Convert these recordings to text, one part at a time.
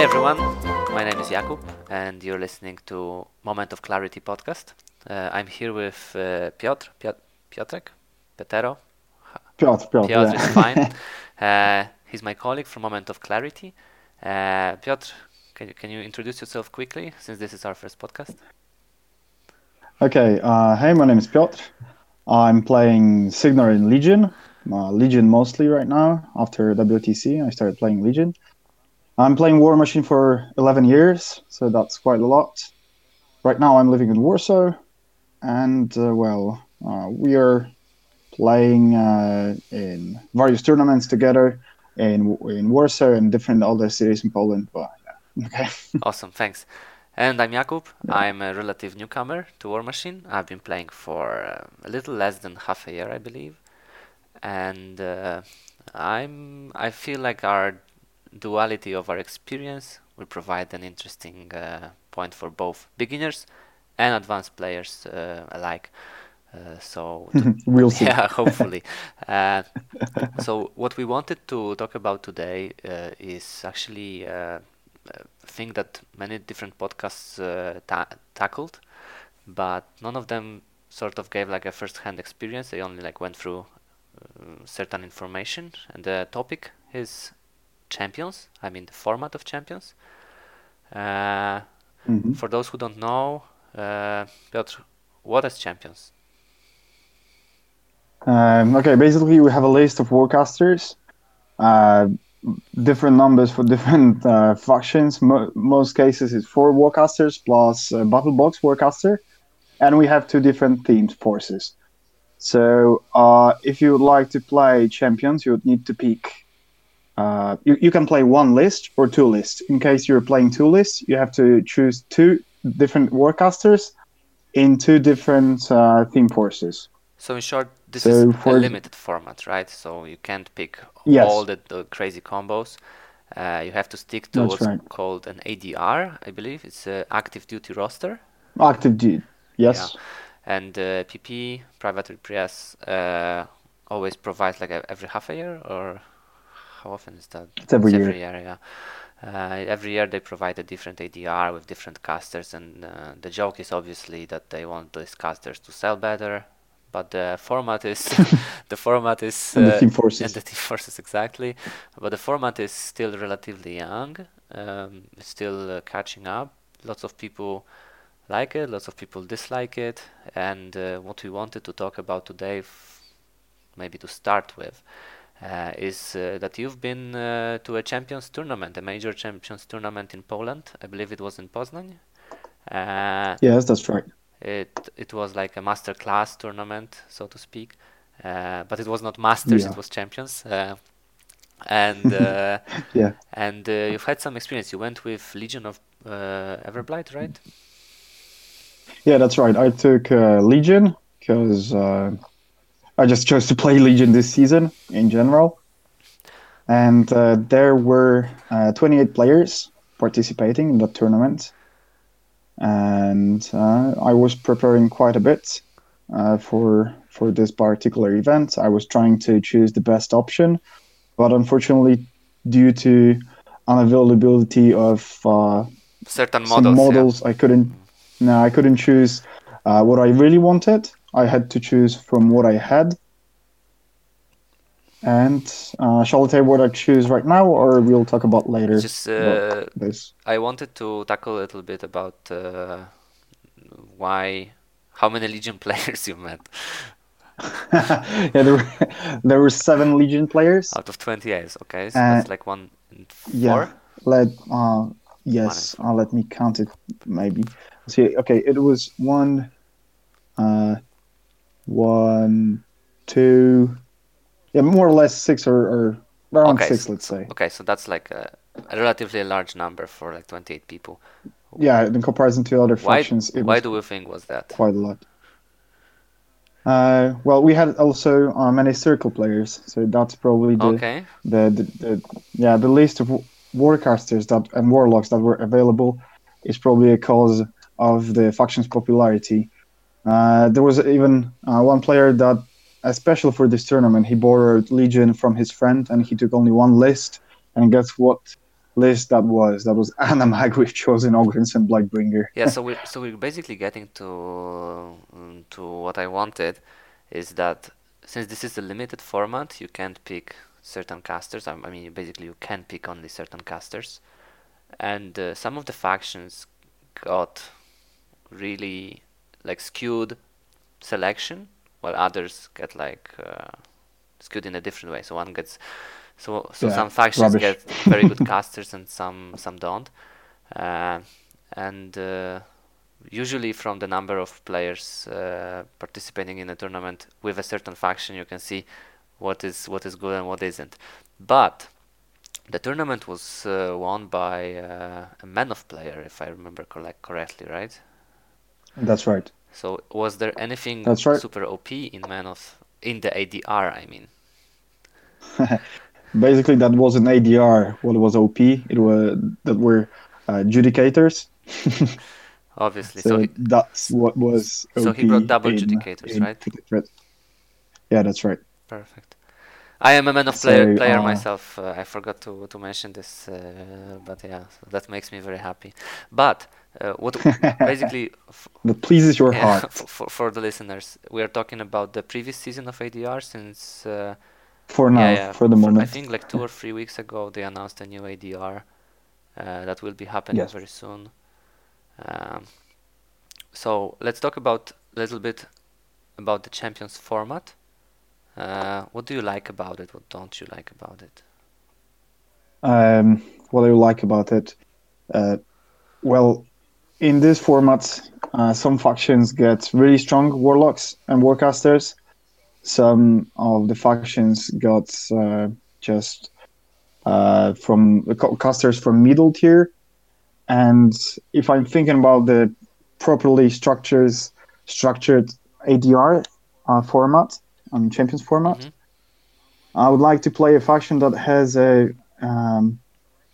Hi everyone, my name is Jakub, and you're listening to Moment of Clarity podcast. Uh, I'm here with uh, Piotr, Piotr, Piotrek, Petero. Piotr, Piotr, Piotr yeah. is fine. uh, he's my colleague from Moment of Clarity. Uh, Piotr, can you, can you introduce yourself quickly, since this is our first podcast? Okay, uh, hey, my name is Piotr. I'm playing Cygnar in Legion, uh, Legion mostly right now. After WTC, I started playing Legion. I'm playing Warmachine for 11 years, so that's quite a lot. Right now, I'm living in Warsaw, and uh, well, uh, we are playing uh, in various tournaments together in in Warsaw and different other cities in Poland. But yeah, okay. Awesome, thanks. And I'm Jakub. I'm a relative newcomer to Warmachine. I've been playing for uh, a little less than half a year, I believe. And uh, I'm I feel like our duality of our experience will provide an interesting uh, point for both beginners and advanced players uh, alike. Uh, so we'll see. yeah, hopefully. uh, so what we wanted to talk about today uh, is actually uh, a thing that many different podcasts uh, ta- tackled, but none of them sort of gave like a first-hand experience. They only like went through uh, certain information, and the topic is champions. I mean the format of champions. Uh, Mhm. for those who don't know, uh, Piotr, what is champions? Um, okay, basically we have a list of warcasters, uh, different numbers for different uh, factions. Mo- most cases it's four warcasters plus a battle box warcaster, and we have two different themed forces. So uh, if you would like to play champions, you would need to pick. Uh, you, you can play one list or two lists. In case you're playing two lists, you have to choose two different warcasters in two different uh, theme forces. So in short, this So is a for- limited format, right? So you can't pick Yes. all the, the crazy combos. Uh, you have to stick to That's what's right. called an ADR, I believe. It's a active duty roster. Active duty, Yes. And uh, PP, Privateer Press, uh, always provides like a, every half a year or how often is that? It's every It's year. every year, yeah. Uh, every year they provide a different ADR with different casters, and uh, the joke is obviously that they want these casters to sell better. But the format is the format is And the uh, theme forces. and the theme forces exactly. But the format is still relatively young. Um, it's still uh, catching up. Lots of people like it. Lots of people dislike it. And uh, what we wanted to talk about today, f- maybe to start with, uh, is uh, that you've been uh, to a champions tournament, a major champions tournament in Poland. I believe it was in Poznań. Uh, Yes, that's right. it it was like a master class tournament, so to speak. Uh, but it was not masters; Yeah. it was champions. Uh, and uh, Yeah. and uh, you've had some experience. You went with Legion of uh, Everblight, right? Yeah, that's right. I took uh, Legion because uh, I just chose to play Legion this season in general. And uh, there were uh, 28 players participating in the tournament. And uh, I was preparing quite a bit uh, for for this particular event. I was trying to choose the best option, but unfortunately, due to unavailability of uh, Certain some models. yeah. models I couldn't no I couldn't choose uh, what I really wanted I had to choose from what I had. And uh, shall I tell you what I choose right now or we'll talk about later Just uh, this? I wanted to tackle a little bit about uh, why, how many Legion players you met. Yeah there were there were seven Legion players. Out of 28. Okay, so that's like one in four. yeah let uh, yes uh, let me count it maybe. See okay it was one uh one two yeah more or less six or, or around Okay, six so- let's say Okay, so that's like a, a relatively large number for like 28 people. yeah in comparison to other Why, factions it why do we think was that? quite a lot uh well we had also uh, many circle players so that's probably the Okay, the, the, the yeah the list of warcasters that and warlocks that were available is probably a cause of the faction's popularity. Uh, there was even uh, one player that, especially for this tournament, he borrowed Legion from his friend and he took only one list. And guess what? list that was. That was Anamag with Chosen Ogrins and Blightbringer. yeah, so we're so we're basically getting to um, to what I wanted, is that since this is a limited format, you can't pick certain casters. I, I mean, basically you can pick only certain casters, and uh, some of the factions got really like skewed selection, while others get like uh, skewed in a different way. So one gets so so Yeah, some factions rubbish. get very good casters and some some don't, uh, and uh, usually from the number of players uh, participating in a tournament with a certain faction, you can see what is what is good and what isn't. But the tournament was uh, won by uh, a Menoth player, if I remember correct correctly, right? That's right. So was there anything That's right. super OP in Menoth in the ADR? I mean, Basically, that was an ADR. What was OP? It was that were uh, judicators. obviously. So, So he, that's what was. So he brought double in- judicators, in right? Red. Yeah, that's right. perfect. I am a Menoth player So, player uh, myself. Uh, I forgot to to mention this, uh, but yeah, so that makes me very happy. But uh, what basically f- That pleases your yeah, heart. for, for for the listeners, we are talking about the previous season of ADR since. Uh, For now, yeah, yeah, for the I moment. I think like two or three weeks ago they announced a new ADR uh, that will be happening Yes. very soon. Um, so let's talk about a little bit about the Champions format. Uh, what do you like about it? What don't you like about it? Um, what I like about it, uh, well, in this format, uh, some factions get really strong warlocks and warcasters. Some of the factions got uh, just uh, from ca- casters from middle tier. And if I'm thinking about the properly structures structured ADR uh, format, um, Champions format, Mhm. I would like to play a faction that has a um,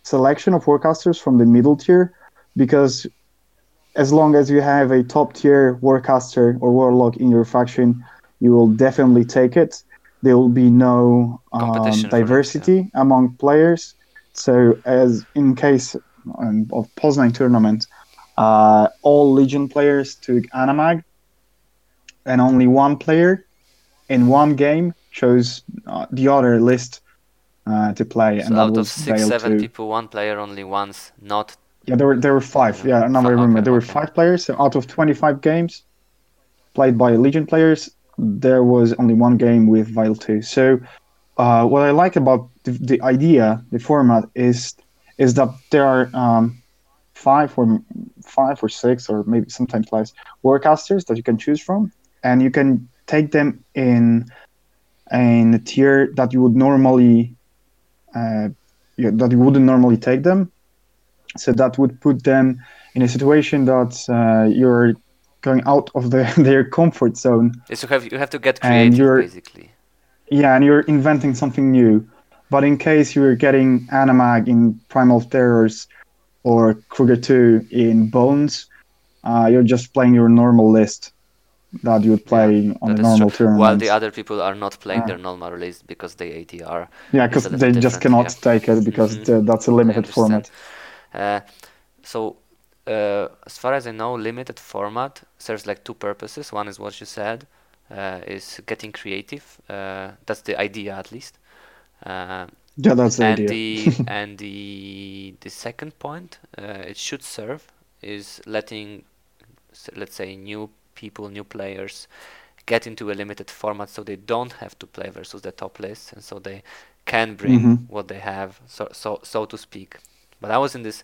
selection of warcasters from the middle tier, because as long as you have a top tier warcaster or warlock in your faction, you will definitely take it. There will be no um, Competition it, diversity among players. So, as in case um, of Poznan tournament, uh, all Legion players took Anamag, and only one player in one game chose uh, the other list uh, to play, So and out of six, seven 2. people, one player only once, not Yeah, there were there were five. Yeah, now I remember okay, there were okay. five players. So out of twenty five games played by Legion players, there was only one game with Vayl two. So uh, what I like about the, the idea, the format is is that there are um, five or five or six or maybe sometimes less warcasters that you can choose from, and you can take them in in a tier that you would normally uh, yeah, that you wouldn't normally take them. So that would put them in a situation that uh, you're going out of the, their comfort zone. You have you have to get creative basically. Yeah, and you're inventing something new. But in case you're getting Anamag in Primal Terrors or Krueger 2 in Bones, uh, you're just playing your normal list that you would play on a normal tournament. While the other people are not playing Ah. their normal list because they ATR. yeah, because they just cannot take it because Mhm. the, that's a limited format. Uh, so, uh, as far as I know, limited format serves like two purposes. One is what you said, uh, is getting creative. Uh, that's the idea, at least. Uh, Yeah, that's the and idea. the and the the second point uh, it should serve is letting, let's say, new people, new players, get into a limited format, so they don't have to play versus the top list, and so they can bring Mhm. what they have, so so so to speak. But I was in this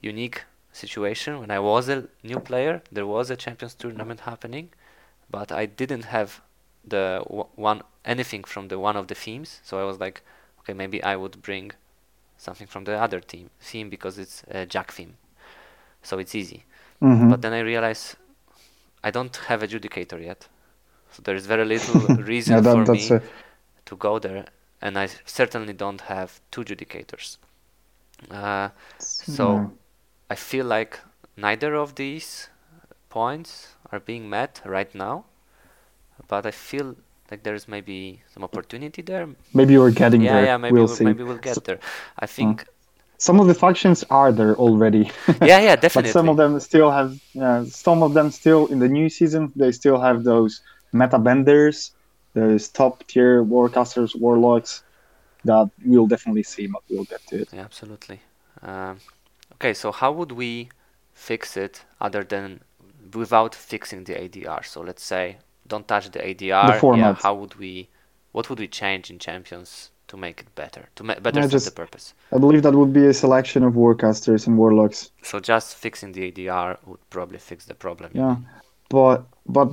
unique situation when I was a new player. There was a Champions tournament happening, but I didn't have the w- one anything from the one of the themes. So I was like, okay, maybe I would bring something from the other team theme because it's a Jack theme, so it's easy. Mhm. But then I realized I don't have a adjudicator yet, so there is very little reason yeah, that, for me a, to go there, and I certainly don't have two adjudicators. Uh, so yeah. I feel like neither of these points are being met right now, but I feel like there's maybe some opportunity there. maybe we're getting yeah, there. yeah, maybe we'll we'll, see. maybe we'll get So- there. I think some of the factions are there already. Yeah, yeah, definitely. but some of them still have. Yeah, some of them still in the new season. They still have those meta benders, those top tier warcasters, warlocks. That we'll definitely see, but we'll get to it. Yeah, absolutely. Um, okay, so how would we fix it other than without fixing the ADR? So let's say don't touch the ADR. Yeah, format. how would we? What would we change in champions to make it better? To ma- better Yeah, serve just- the purpose. I believe that would be a selection of warcasters and warlocks. So just fixing the ADR would probably fix the problem. Yeah, but but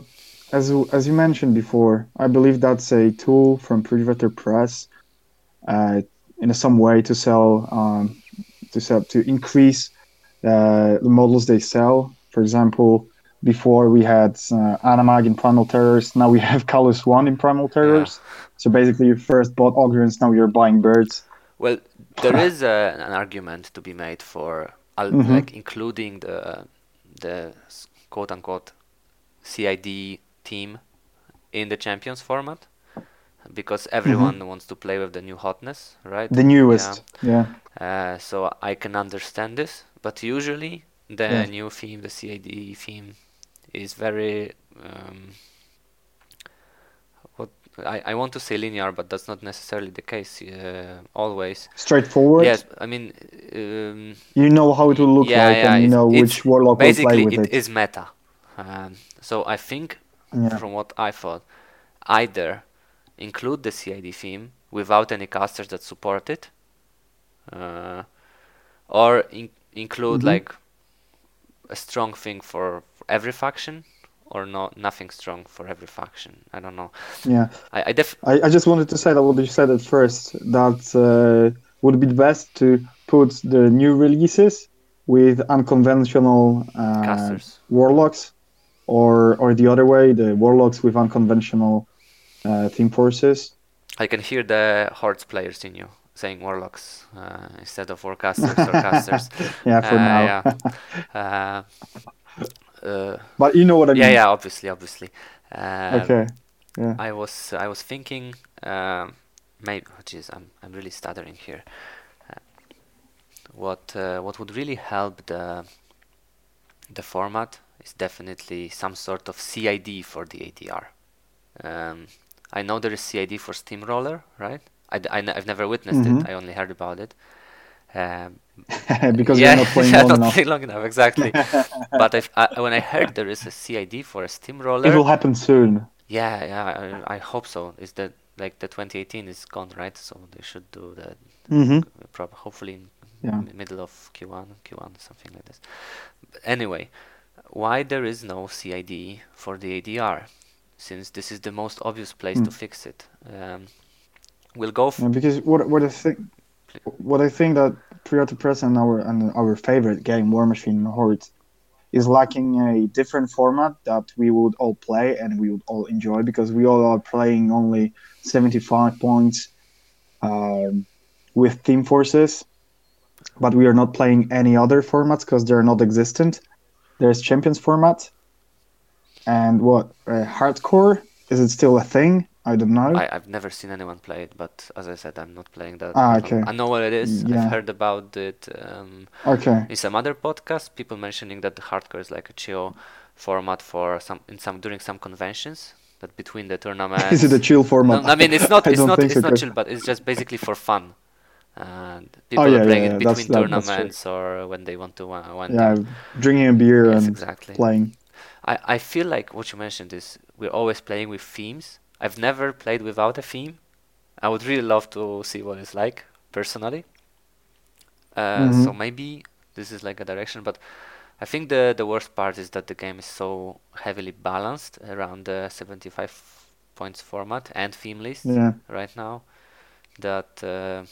as you- as you mentioned before, I believe that's a tool from Privateer Press, in some way to sell um, to sell to increase uh, the models they sell. For example, before we had uh, Anamag in Primal Terrors, now we have Kallus One in Primal Terrors. So basically, you first bought Ogrins, now you're buying birds. Well, there is uh, an argument to be made for al- Mhm. like including the the quote unquote CID theme in the champions format because everyone wants to play with the new hotness, right? The newest, yeah. Uh, so I can understand this, but usually the Yeah. new theme, the CID theme, is very um, what I, I want to say linear, but that's not necessarily the case uh, always. straightforward. Yes, I mean, um, You know how it will look yeah, like, yeah, and you know which warlock will play with it Basically, it. is meta. Um, so I think, Yeah. from what I thought, either include the CID theme without any casters that support it, uh, or in- include Mhm. like a strong thing for, every faction, or not nothing strong for every faction. I don't know. Yeah, I, I def I, I just wanted to say that what you said at first that uh, would be best to put the new releases with unconventional uh, casters. warlocks, or or the other way, the warlocks with unconventional uh, theme forces. I can hear the Hordes players in you saying warlocks uh, instead of warcasters or casters. Yeah, for Uh, now. yeah. Uh, uh, But you know what I mean. yeah, yeah, obviously, obviously. Uh, Okay. Yeah. I was, I was thinking, um, maybe. Oh, jeez, I'm, I'm really stuttering here. What, uh, what would really help the, the format is definitely some sort of CID for the ADR. Um, I know there is CID for Steamroller, right? I, d- I, have never witnessed Mhm. it. I only heard about it. Um, because yeah, you're not playing long not enough. playing long enough, exactly. but if, I, when I heard there is a CID for a Steamroller, It will happen soon. yeah, yeah, I, I hope so. Is that like the 2018 is gone, right? So they should do that Mm-hmm. prob- hopefully in Yeah. m- middle of Q1, Q1, something like this. But anyway, why there is no CID for the ADR? Since this is the most obvious place to Hmm. fix it. Um, we'll go. F- Yeah, because what what I think what I think that Privateer Press and our and our favorite game, Warmachine Horde, is lacking a different format that we would all play and we would all enjoy because we all are playing only 75 points um, with theme forces, but we are not playing any other formats because they're not existent. There's Champions format, and what uh, hardcore is it still a thing? I don't know. I, I've never seen anyone play it, but as I said, I'm not playing that. Ah, I okay. I know what it is. Yeah. I've heard about it. Um, okay. in some other podcasts, people mentioning that the hardcore is like a chill format for some in some during some conventions. That between the tournaments. Is it a chill No, format? I mean it's not. It's not. It's so, not chill, but it's just basically for fun. And people Oh, yeah, are playing yeah, it that's- between that's tournaments or when they want to uh, wind Yeah, drinking a beer Yes, and exactly. playing. I, I feel like what you mentioned is we're always playing with themes. I've never played without a theme. I would really love to see what it's like personally. Uh, So Mhm. maybe this is like a direction, but I think the the worst part is that the game is so heavily balanced around the 75 points format and theme list Yeah, right now that uh,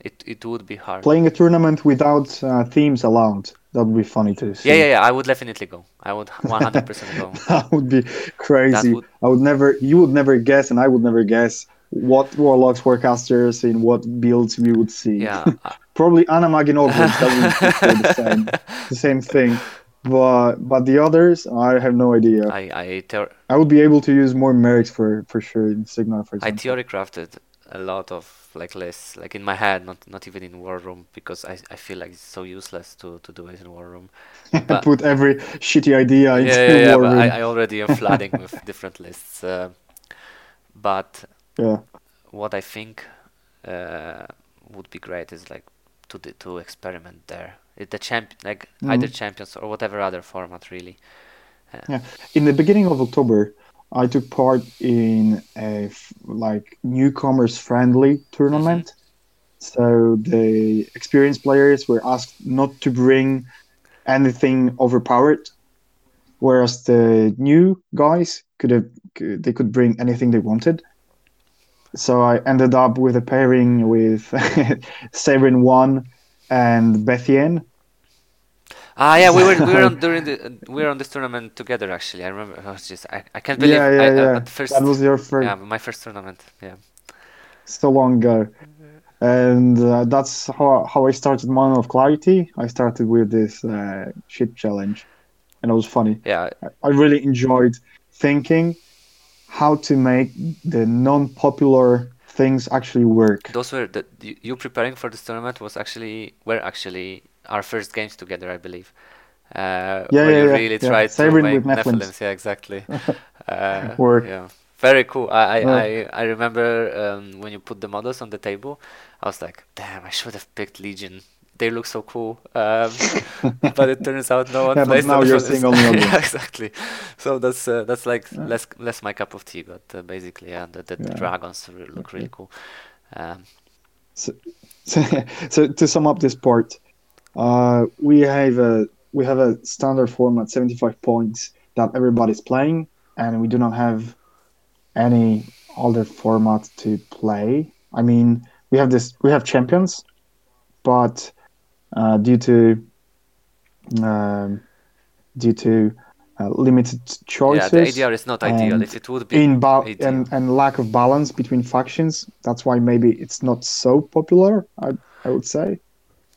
it it would be hard. playing a tournament without uh, themes allowed. That would be funny to see. Yeah, yeah, yeah. I would definitely go. I would 100% go. that would be crazy. would- I would never. You would never guess, and I would never guess what warlocks, warcasters, in what builds we would see. Yeah, Probably Anamag and Ogres. that would be the same, the same thing. But but the others, I have no idea. I, I I, would be able to use more mercs for for sure in Cygnar, for example. I theory crafted a lot of like lists, like in my head, not not even in War Room, because I, I feel like it's so useless to, to do it in War Room. But, Put every shitty idea into yeah, yeah, yeah, War but Room. I, I already am flooding with different lists. Uh, but yeah. what I think uh, would be great is like to to experiment there. It, the champ like mm. either champions or whatever other format really. Uh, yeah, in the beginning of October, I took part in a like newcomers friendly tournament. Mm-hmm. So the experienced players were asked not to bring anything overpowered, whereas the new guys could have they could bring anything they wanted. So I ended up with a pairing with Saeryn One and Bethayne, Ah, yeah, we were we were on during the we were on this tournament together. Actually, I remember. I was just I, I can't believe. Yeah, yeah, I, yeah. I, first, that was your first. Yeah, my first tournament. Yeah. So long ago, and uh, that's how how I started Moment of Clarity. I started with this uh, shit challenge, and it was funny. Yeah. I, really enjoyed thinking how to make the non-popular things actually work. Those were the you preparing for this tournament was actually were actually our first games together, I believe. Uh, yeah, where yeah, you yeah, really yeah. tried Saeryn to make with Nephilims. Yeah, exactly. uh, Work. Yeah, very cool. I I, I, I remember um, when you put the models on the table, I was like, damn, I should have picked Legion. They look so cool, um, but it turns out no one yeah, plays but now them. you're seeing only yeah, exactly. So that's uh, that's like less less my cup of tea, but uh, basically, yeah, the, the, the dragons look really cool. Um, so, so, so to sum up this part, uh, we have a we have a standard format, 75 points that everybody's playing, and we do not have any other format to play. I mean, we have this we have champions, but uh, due to um, due to uh, limited choices. Yeah, the ADR is not ideal. If it would be in ba- and, and lack of balance between factions, that's why maybe it's not so popular. I I would say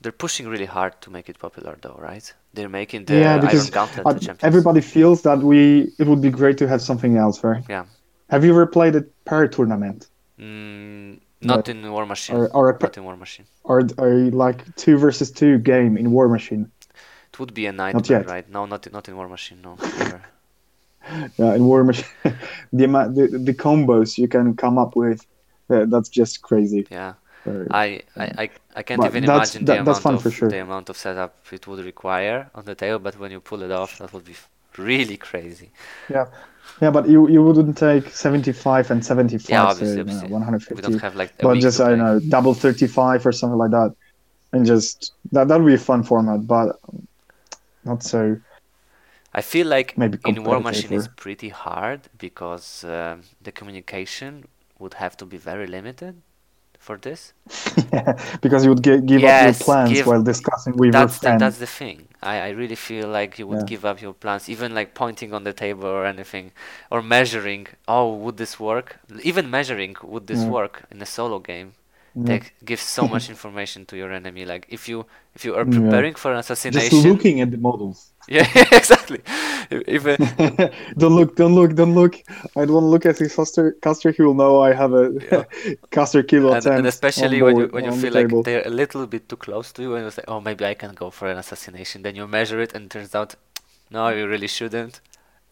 they're pushing really hard to make it popular though right? They're making the yeah, because Iron Gauntlet the everybody feels that we it would be great to have something else right? Yeah. Have you ever played a pair tournament? Mm, not in Warmachine. or, or a, not in Warmachine. or a like two versus two game in Warmachine? It would be a nightmare right? No not not in Warmachine no yeah in Warmachine the, the the combos you can come up with uh, that's just crazy. Yeah I, I, I can't even imagine the, that, amount of, sure. the amount of setup it would require on the table, but when you pull it off, that would be really crazy. Yeah, yeah, but you you wouldn't take 75 and 75, yeah, obviously, so, obviously. 150. We don't have like but just I know double 35 or something like that, and just that that would be a fun format, but not so. I feel like maybe in Warmachine it's pretty hard because um, the communication would have to be very limited for this? yeah, because you would give, give yes, up your plans give, while discussing with that's your friend. The, that's the thing. I, I really feel like you would Yeah. give up your plans, even like pointing on the table or anything, or measuring. Oh, would this work? Even measuring, would this Yeah. work in a solo game? Yeah. That gives so much information to your enemy. Like if you if you are Yeah. preparing for an assassination, Just looking at the models. yeah, exactly. If, if uh, don't look, don't look, don't look. I don't want to look at his caster. Caster, he will know I have a Yeah. caster kill and, attempt. and especially when you when you feel like table. they're a little bit too close to you and you say oh maybe i can go for an assassination then you measure it and it turns out no you really shouldn't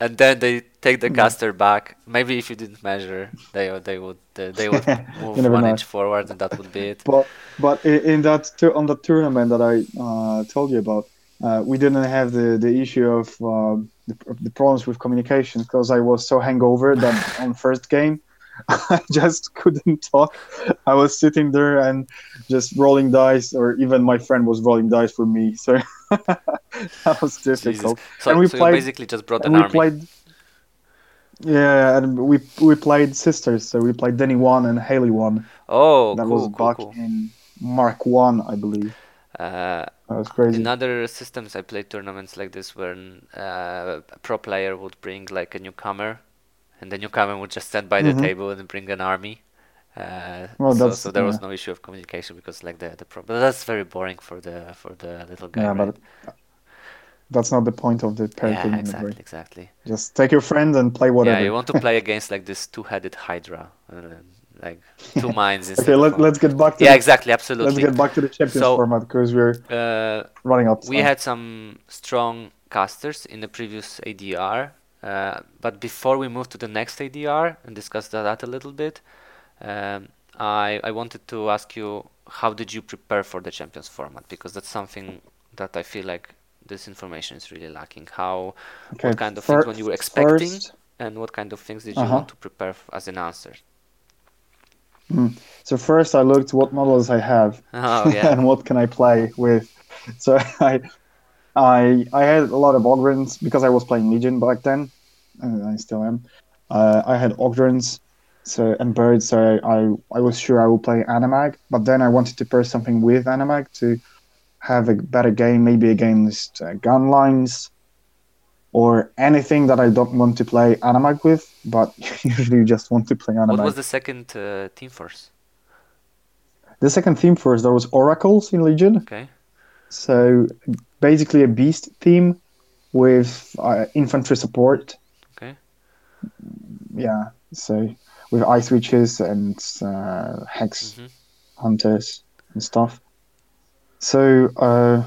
and then they take the caster back. Maybe if you didn't measure they would- they would uh, they would move one know. inch forward and that would be it. But but in that on the tournament that I uh, told you about, uh, we didn't have the the issue of um, the, the problems with communication because I was so hangover that on first game I just couldn't talk. I was sitting there and just rolling dice, or even my friend was rolling dice for me. So that was Jesus. difficult. so, And we so played- basically just brought an army played. Yeah, and we we played sisters. So we played Denny one and Haley one. oh that cool was cool back cool in Mark one, I believe. uh, That was crazy. In other systems, I played tournaments like this where uh, a pro player would bring like a newcomer, and then you the newcomer would just stand by the table and bring an army. Uh, Well, so, that's- so there was no issue of communication because like the the pro. But that's very boring for the for the little guy. Yeah, right? but that's not the point of the pair yeah, exactly, right? exactly. Just take your friend and play whatever. Yeah, you want to play against like this two-headed hydra. Uh, like two minds. Okay, let, let's get back to yeah, the, exactly, let's get back to the champions So- format because we're Uh, running out. we had some strong casters in the previous ADR, uh, but before we move to the next ADR and discuss that a little bit, um, I I wanted to ask you how did you prepare for the champions format because that's something that I feel like this information is really lacking. How okay, what kind of fir- things when you were expecting First, and what kind of things did you Uh-huh. want to prepare f- as an answer? so first I looked what models I have Oh yeah, and what can I play with. So I, I, I had a lot of Ogrins because I was playing Legion back then, and I still am. Uh, I had Ogrins, so and birds. So I, I, was sure I would play Anamag, but then I wanted to pair something with Anamag to have a better game, maybe against uh, gun lines or anything that I don't want to play Anamag with, but usually you just want to play Anamag. what was the second uh, team force? The second theme first, there was Oracles in Legion. Okay, So basically a beast theme with uh, infantry support. Yeah. So with ice witches and uh, hex Mhm. hunters and stuff. So uh,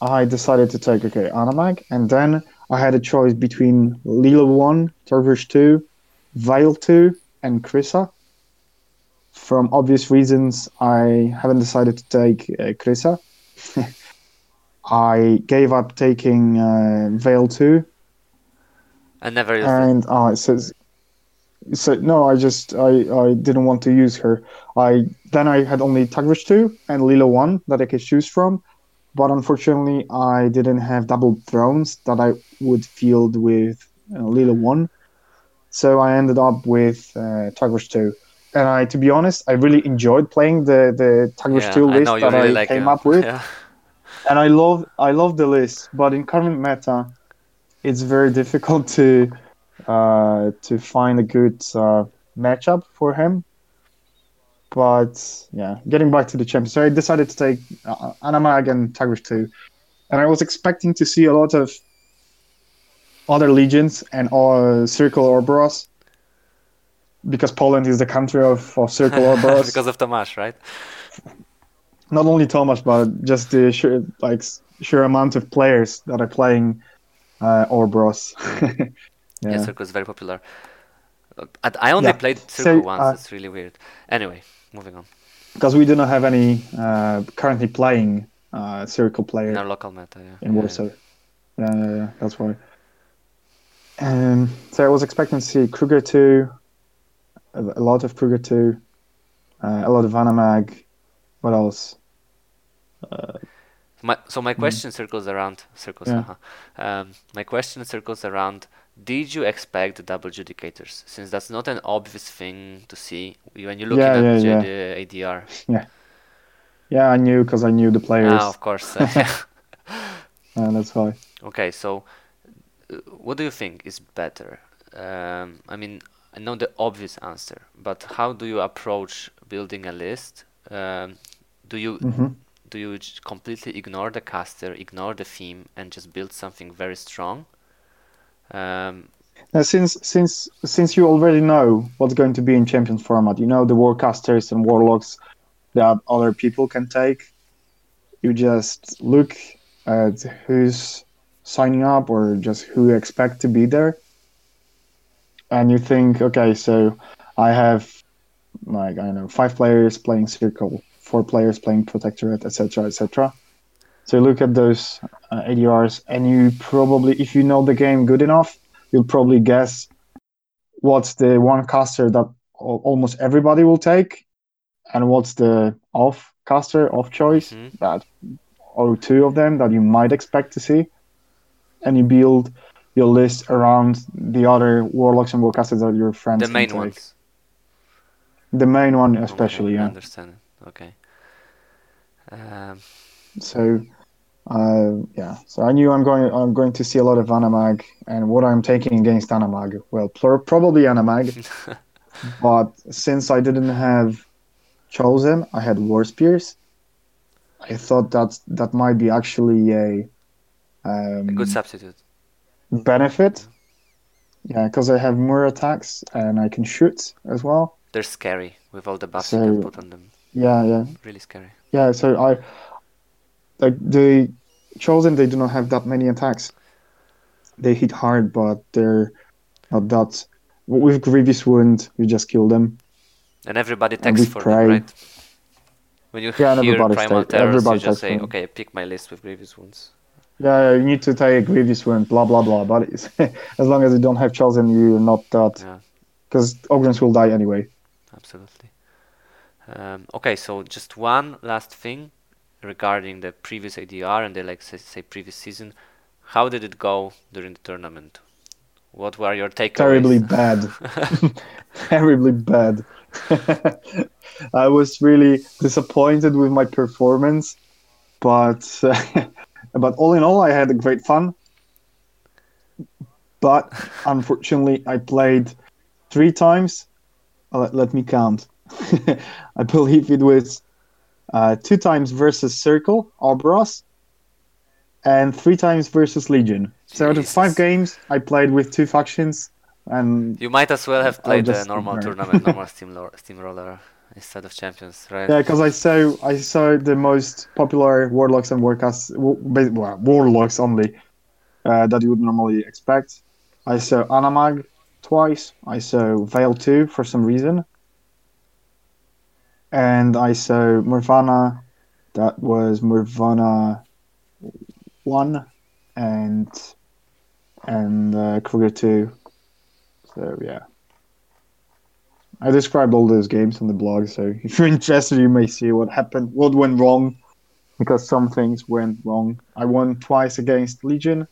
I decided to take okay Anamag, and then I had a choice between Lylyth one, Thagrosh two, Vayl two, and Kryssa. From obvious reasons, I haven't decided to take uh, Kryssa. I gave up taking uh, Vayl two, I never used it. and uh, it says so no i just i i didn't want to use her i then i had only Thagrosh 2 and Lylyth 1 that i could choose from but unfortunately i didn't have double thrones that i would field with uh, Lylyth 1 so i ended up with uh, Thagrosh 2 and i to be honest i really enjoyed playing the the Thagrosh Yeah, 2 list you that really i like came it. up with Yeah. and I love I love the list, but in current meta, it's very difficult to uh, to find a good uh, matchup for him. But yeah, getting back to the champions, so I decided to take uh, Anamag and Thagrosh too, and I was expecting to see a lot of other legions and uh, Circle Orboros because Poland is the country of, of Circle Orboros because of Tomasz, right? not only Thomas, but just the sheer, like sheer amount of players that are playing uh, Orboros. Yeah, yeah. Circle is very popular. Uh, I, only Yeah, played so, Circle once. uh, it's really weird. Anyway, moving on. because we do not have any uh, currently playing uh, Circle player In our local meta, yeah. in Warsaw. Yeah, yeah, yeah, that's why. Um, so I was expecting to see Krueger 2, a, lot of Krueger 2, uh, a lot of Anamag. What else? My, so my question circles around circles. Yeah. uh-huh. Um, my question circles around. Did you expect the double judicators? Since that's not an obvious thing to see when you're looking Yeah, at yeah, the, yeah. ADR. Yeah, I knew because I knew the players. Ah, of course. uh, that's why. Okay, so uh, what do you think is better? Um, I mean, I know the obvious answer, but how do you approach building a list? Um, do you hmm do you completely ignore the caster, ignore the theme, and just build something very strong? Um, Now, since since since you already know what's going to be in Champions format, you know the warcasters and warlocks that other people can take. You just look at who's signing up or just who you expect to be there, and you think, okay, so I have like I don't know five players playing Circle, four players playing Protectorate, etc., etc. So you look at those uh, ADRs, and you probably, if you know the game good enough, you'll probably guess what's the one caster that al- almost everybody will take, and what's the off caster, off choice mhm. that, or two of them that you might expect to see, and you build your list around the other warlocks and warcasters that your friends The main take. ones. The main one, Okay, especially, I yeah. understand. Okay. Um, So, uh, yeah. So I knew I'm going. I'm going to see a lot of Anamag, and what I'm taking against Anamag, well, probably Anamag. but since I didn't have chosen, I had War Spears. I thought that that might be actually a, um, a good substitute. benefit. Yeah, because I have more attacks and I can shoot as well. They're scary. with all the buffs you can put on them. yeah, yeah, Really scary. Yeah. So I like the chosen. They do not have that many attacks. They hit hard, but they're not that. With grievous wound, you just kill them. And everybody And texts we for them, right? When you Yeah, and hear everybody Primal stay- Terrors, you just say, them. okay, pick my list with Grievous Wounds. Yeah, you need to take a grievous wound. Blah blah blah. But it's, as long as you don't have chosen, you're not that. Yeah. Because Ogrins will die anyway. Absolutely. Um, okay, so just one last thing regarding the previous ADR and the like say, say previous season. How did it go during the tournament? What were your takeaways? terribly bad. terribly bad. I was really disappointed with my performance, but but all in all, I had a great fun. But unfortunately, I played three times. Uh, Let, let me count. I believe it was uh, two times versus Circle Orboros, and three times versus Legion. So out of five games, I played with two factions, and You might as well have played a normal ignore tournament, normal steam steamroller instead of champions, right? Yeah, because I saw I saw the most popular warlocks and warcasts, well, warlocks only, uh, that you would normally expect. I saw Anamag twice. I saw Vayl two for some reason, and I saw Morvahna. That was Morvahna one, and and uh, Krueger two. So yeah. I described all those games on the blog, so if you're interested, you may see what happened, what went wrong, because some things went wrong. I won twice against Legion,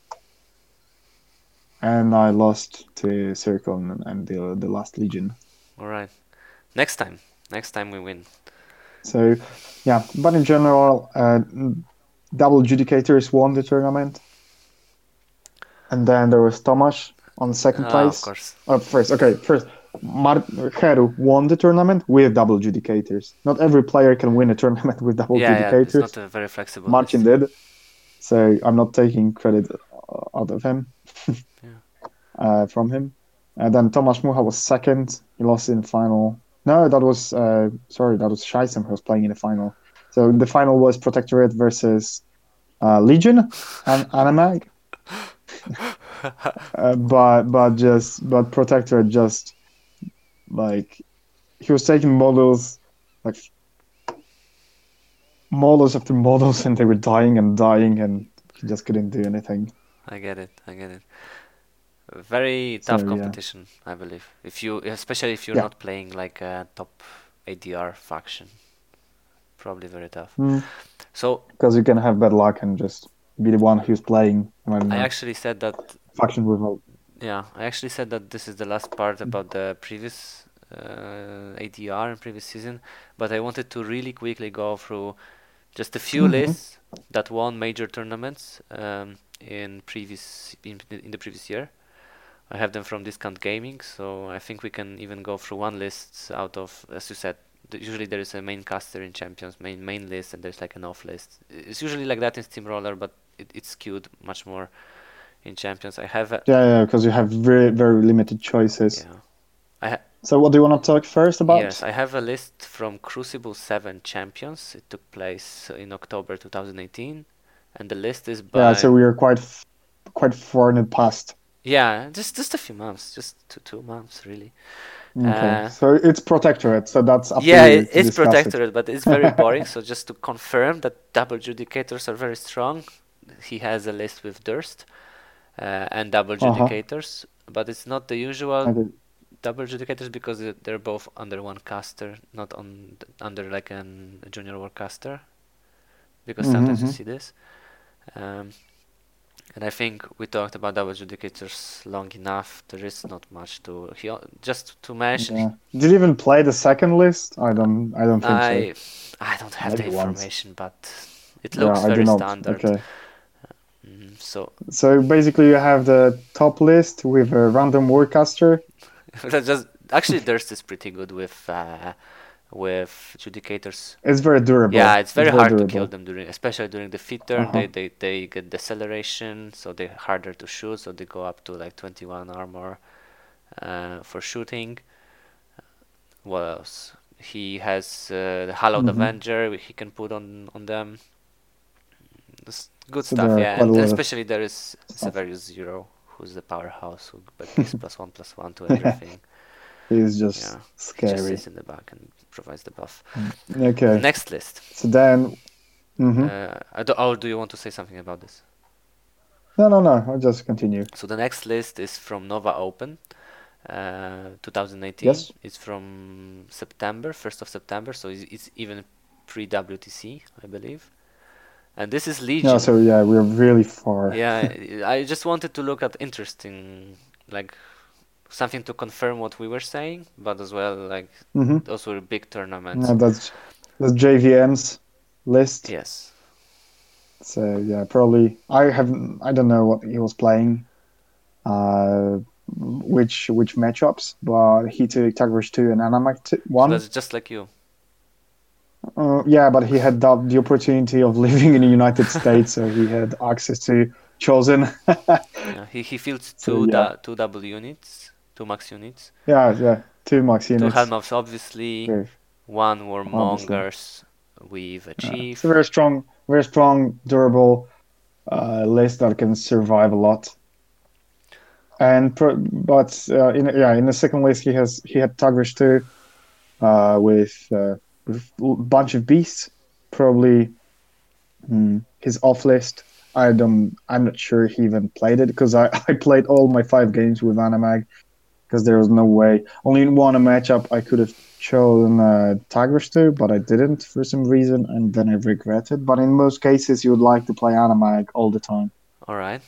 and I lost to Circle and, and the the last Legion. All right. Next time, next time we win. So, yeah, but in general, uh, double adjudicators won the tournament, and then there was Tomasz on second Ah, place. of course. Uh, first, okay, first, Mar- Heru won the tournament with double adjudicators. Not every player can win a tournament with double Yeah, yeah, it's not a very flexible. Martin list. did, so I'm not taking credit out of him, uh, from him. And then Tomasz Mucha was second. He lost in the final. No, that was uh, sorry, that was Scheissem who was playing in the final. So the final was Protectorate versus uh, Legion and Animag. uh, but but just but Protectorate just like he was taking models like models after models and they were dying and dying and he just couldn't do anything. I get it. I get it. Very tough So, yeah. competition, I believe. If you, especially if you're Yeah. not playing like a top ADR faction, probably very tough. Mm. So Because you can have bad luck and just be the one who's playing when I actually said that. faction all. Yeah, I actually said that this is the last part about the previous uh, ADR in previous season, but I wanted to really quickly go through just a few Mhm. lists that won major tournaments um, in previous in, in the previous year. I have them from Discount Gaming, so I think we can even go through one list out of, as you said, th- usually there is a main caster in Champions, main main list, and there's like an off list. It's usually like that in Steamroller, but it, it's skewed much more in Champions. I have a, Yeah, yeah, because you have very very limited choices. yeah. I ha- So what do you want to talk first about? Yes, I have a list from Crucible 7 Champions. It took place in October 2018, and the list is by yeah, so we are quite f- quite far in the past. Yeah, just just a few months, just two two months really. Okay, Uh, so it's protectorate, so that's up yeah, it, it's discuss it. protectorate, but it's very boring. so just to confirm that double judicators are very strong, he has a list with Durst uh, and double Uh-huh. judicators, but it's not the usual double judicators because they- they're both under one caster, not on under like an, a junior warcaster. Because sometimes you Mhm. see this. Um, and I think we talked about double judicators long enough. There is not much to he just to mention. Yeah. Did you even play the second list? I don't. I don't think I so. I don't have the Maybe once. information, but it Yeah, looks do very standard. Okay. Mm, so So basically, you have the top list with a random warcaster. just actually Durst is pretty good with uh, with judicators. It's very durable. Yeah, it's very hard to kill them during, especially during the fit turn. Uh-huh. They, they they get deceleration, so they're harder to shoot. So they go up to like 21 armor uh, for shooting. What else? He has uh, the Hallowed Mhm. Avenger he can put on on them. This good So stuff, yeah. And especially there is stuff. Severius Zero, who's the powerhouse who but gives plus one plus one to everything. He's just Yeah, He just scary. sits in the back and provides the buff. Okay. Next list. So then, hmm Uh, I do, or do you want to say something about this? no, no, no. I'll just continue. So the next list is from Nova Open, uh, 2018. Yes. It's from September, 1st of September, so it's, it's even pre WTC, I believe. And this is Legion. No, So yeah, we're really far. yeah, I just wanted to look at interesting, like something to confirm what we were saying, but as well like hmm those were big tournaments. Yeah, that's that's JVM's list. Yes. So yeah, probably I have I don't know what he was playing, uh, which which matchups, but he took Thagrosh two and Anamag two, So one. that's just like you. Uh, yeah, but he had the, the opportunity of living in the United States, so he had access to Chosen. Yeah, he he fields So, two yeah. da- two double units, two max units, yeah, yeah, two max units. two units. Obviously, Yeah. one were Obviously. Mongers with a Yeah. chief. It's a very strong, very strong, durable uh, list that can survive a lot. And pro- but uh, in yeah, in the second list he has he had Thagrosh too, uh, with uh, with a bunch of beasts. Probably mm, his off list. I don't. I'm not sure he even played it because I, I played all my five games with Anamag because there was no way. Only in one matchup I could have chosen uh, Tigers to, but I didn't for some reason, and then I regretted. But in most cases, you would like to play Anamag all the time. All right.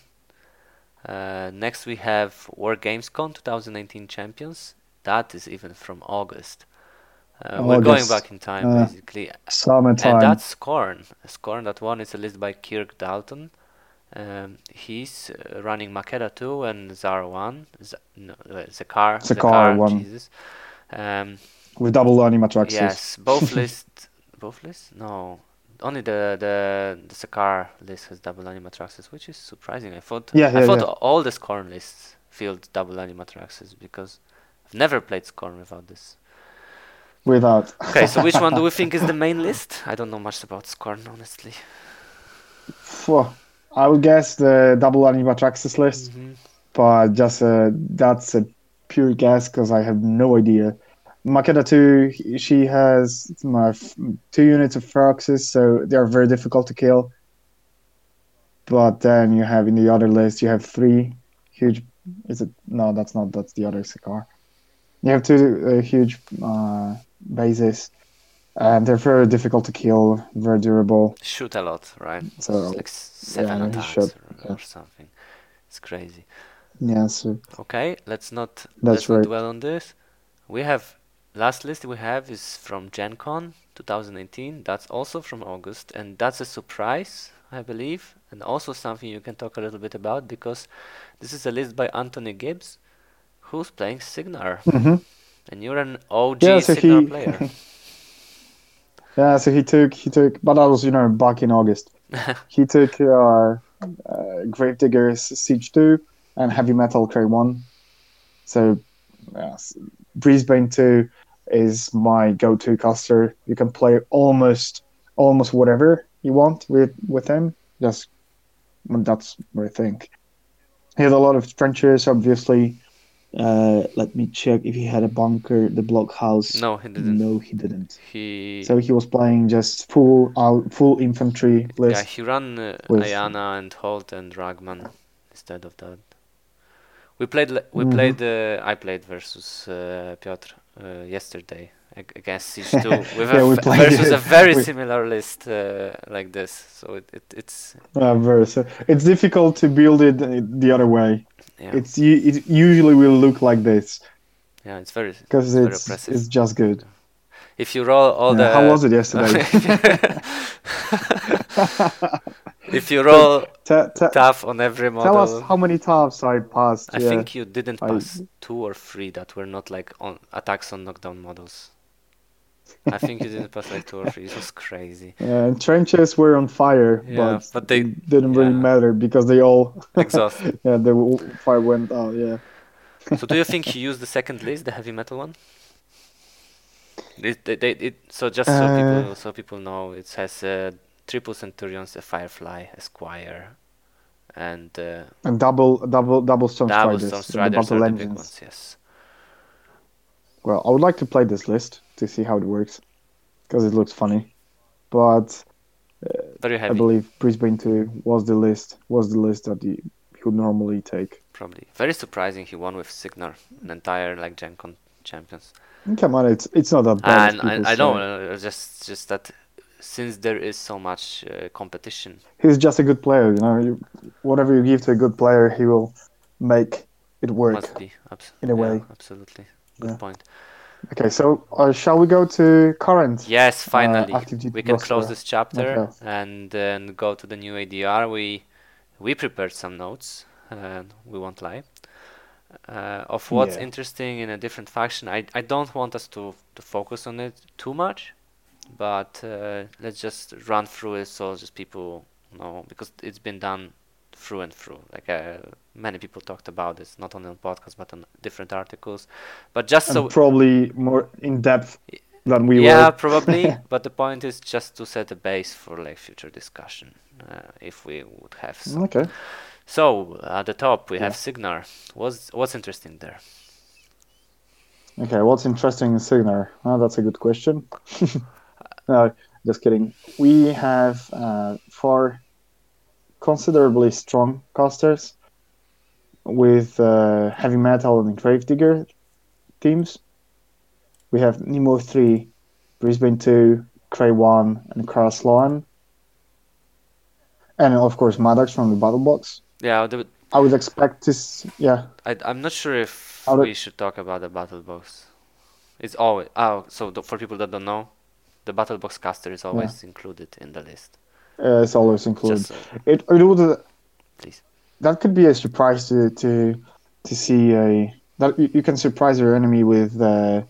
Uh, next we have War Gamescom 2019 champions. That is even from August. Uh, we're going back in time uh, basically, Summertime. and that's Skorne. Skorne that one is a list by Kirk Dalton. Um, he's uh, running Makeda 2 and Zara 1. Z- no, uh, Zakar. Zakar one. Jesus. Um, with double animatraxes. Yes, both lists. both lists. No, only the the the Sakar list has double animatraxes, which is surprising. I thought Yeah, I thought yeah. all the Skorne lists field double animatraxes because I've never played Skorne without this. Without. Okay, so which one do we think is the main list? I don't know much about Skorne, honestly. Phew. I would guess the double animatraxes list, Mhm. but just uh, that's a pure guess because I have no idea. Makeda 2, she has f- two units of Feroxes, so they are very difficult to kill. But then you have in the other list, you have three huge. Is it? No, that's not. That's the other Sakar. You have two uh, huge uh, bases, and they're very difficult to kill, very durable. Shoot a lot, right? So, it's like seven yeah, attacks should, or, yeah. or something. It's crazy. Yeah, so Okay, let's not let's not dwell on this. We have last list we have is from Gen Con 2018. That's also from August, and that's a surprise, I believe, and also something you can talk a little bit about because this is a list by Anthony Gibbs, who's playing Cygnar, Mhm. and you're an OG Yeah, so Cygnar he- player. Yeah, so he took he took, but that was you know back in August. he took uh, uh, Gravediggers Siege Two and Heavy Metal Kraye One. So, yes, Brisbane Two is my go-to caster. You can play almost almost whatever you want with with him. Just that's what I think. He had a lot of trenches, obviously. Uh, let me check if he had a bunker, the blockhouse. no, he didn't. No, he didn't. He So he was playing just full out, full infantry list. yeah he ran uh, with- Ayana and Holt and Ragman instead of that. We played we Mhm. played uh, I played versus uh, Piotr uh, yesterday against Siege 2 with Yeah, a versus it. a very We- similar list uh, like this. So it, it it's Uh, very, so it's difficult to build it uh, the other way. yeah It's it usually will look like this yeah it's very because It's it's it's just good. if you roll all Yeah, the how was it yesterday? if you roll Ta- ta- tough on every model tell us how many times I passed. I yeah. think you didn't I- pass two or three that were not like on attacks on knockdown models. I think you didn't pass like two or three. It was crazy. Yeah, and trenches were on fire, Yeah, but, but they- didn't really yeah. matter because they all Exhausted. yeah the fire went out. Yeah. So do you think he used the second list, the heavy metal one? It, it, so just so Uh, people so people know, it has uh, triple centurions, a firefly, a squire, and uh, And double, double, double Storm double Striders. storm striders battle the big engines. ones. Yes. Well, I would like to play this list to see how it works, because it looks funny. But Very I believe Brisbane 2 was the list was the list that he, would normally take. probably. Very surprising. He won with Cygnar, an entire like Gen Con champions. Come on, it's it's not that bad. And I, I know, say. uh, just just that since there is so much uh, competition, He's just a good player, you know. You, whatever you give to a good player, he will make it work. must be abs- in a yeah, way. Absolutely, good Yeah. point. Okay, so uh, shall we go to current? Yes, finally, active duty we can close this chapter Okay. and then go to the new ADR. We we prepared some notes, and we won't lie. Uh, of what's Yeah. interesting in a different faction. I, I don't want us to, to focus on it too much, but uh, let's just run through it so just people know because it's been done through and through. Like uh, many people talked about this, not only on podcasts but on different articles. But just And so probably more in depth than we yeah, were. probably. but the point is just to set a base for like future discussion, uh, if we would have some. Okay. So at the top we have Cygnar. What's what's interesting there? Okay, what's interesting in Cygnar? Oh, that's a good question. no, just kidding. We have uh, four considerably strong casters with uh, heavy metal and gravedigger teams. We have Nemo 3, Brisbane 2, Kraye 1, and Kara Sloan. And of course, Maddox from the Battle Box. Yeah, the, I would expect this. Yeah, I I'm not sure if do- we should talk about the battle box. It's always oh so the, for people that don't know, the battle box caster is always included in the list. Uh, it's always included. So, It, it would please. that could be a surprise to to to see a that you, you can surprise your enemy with uh,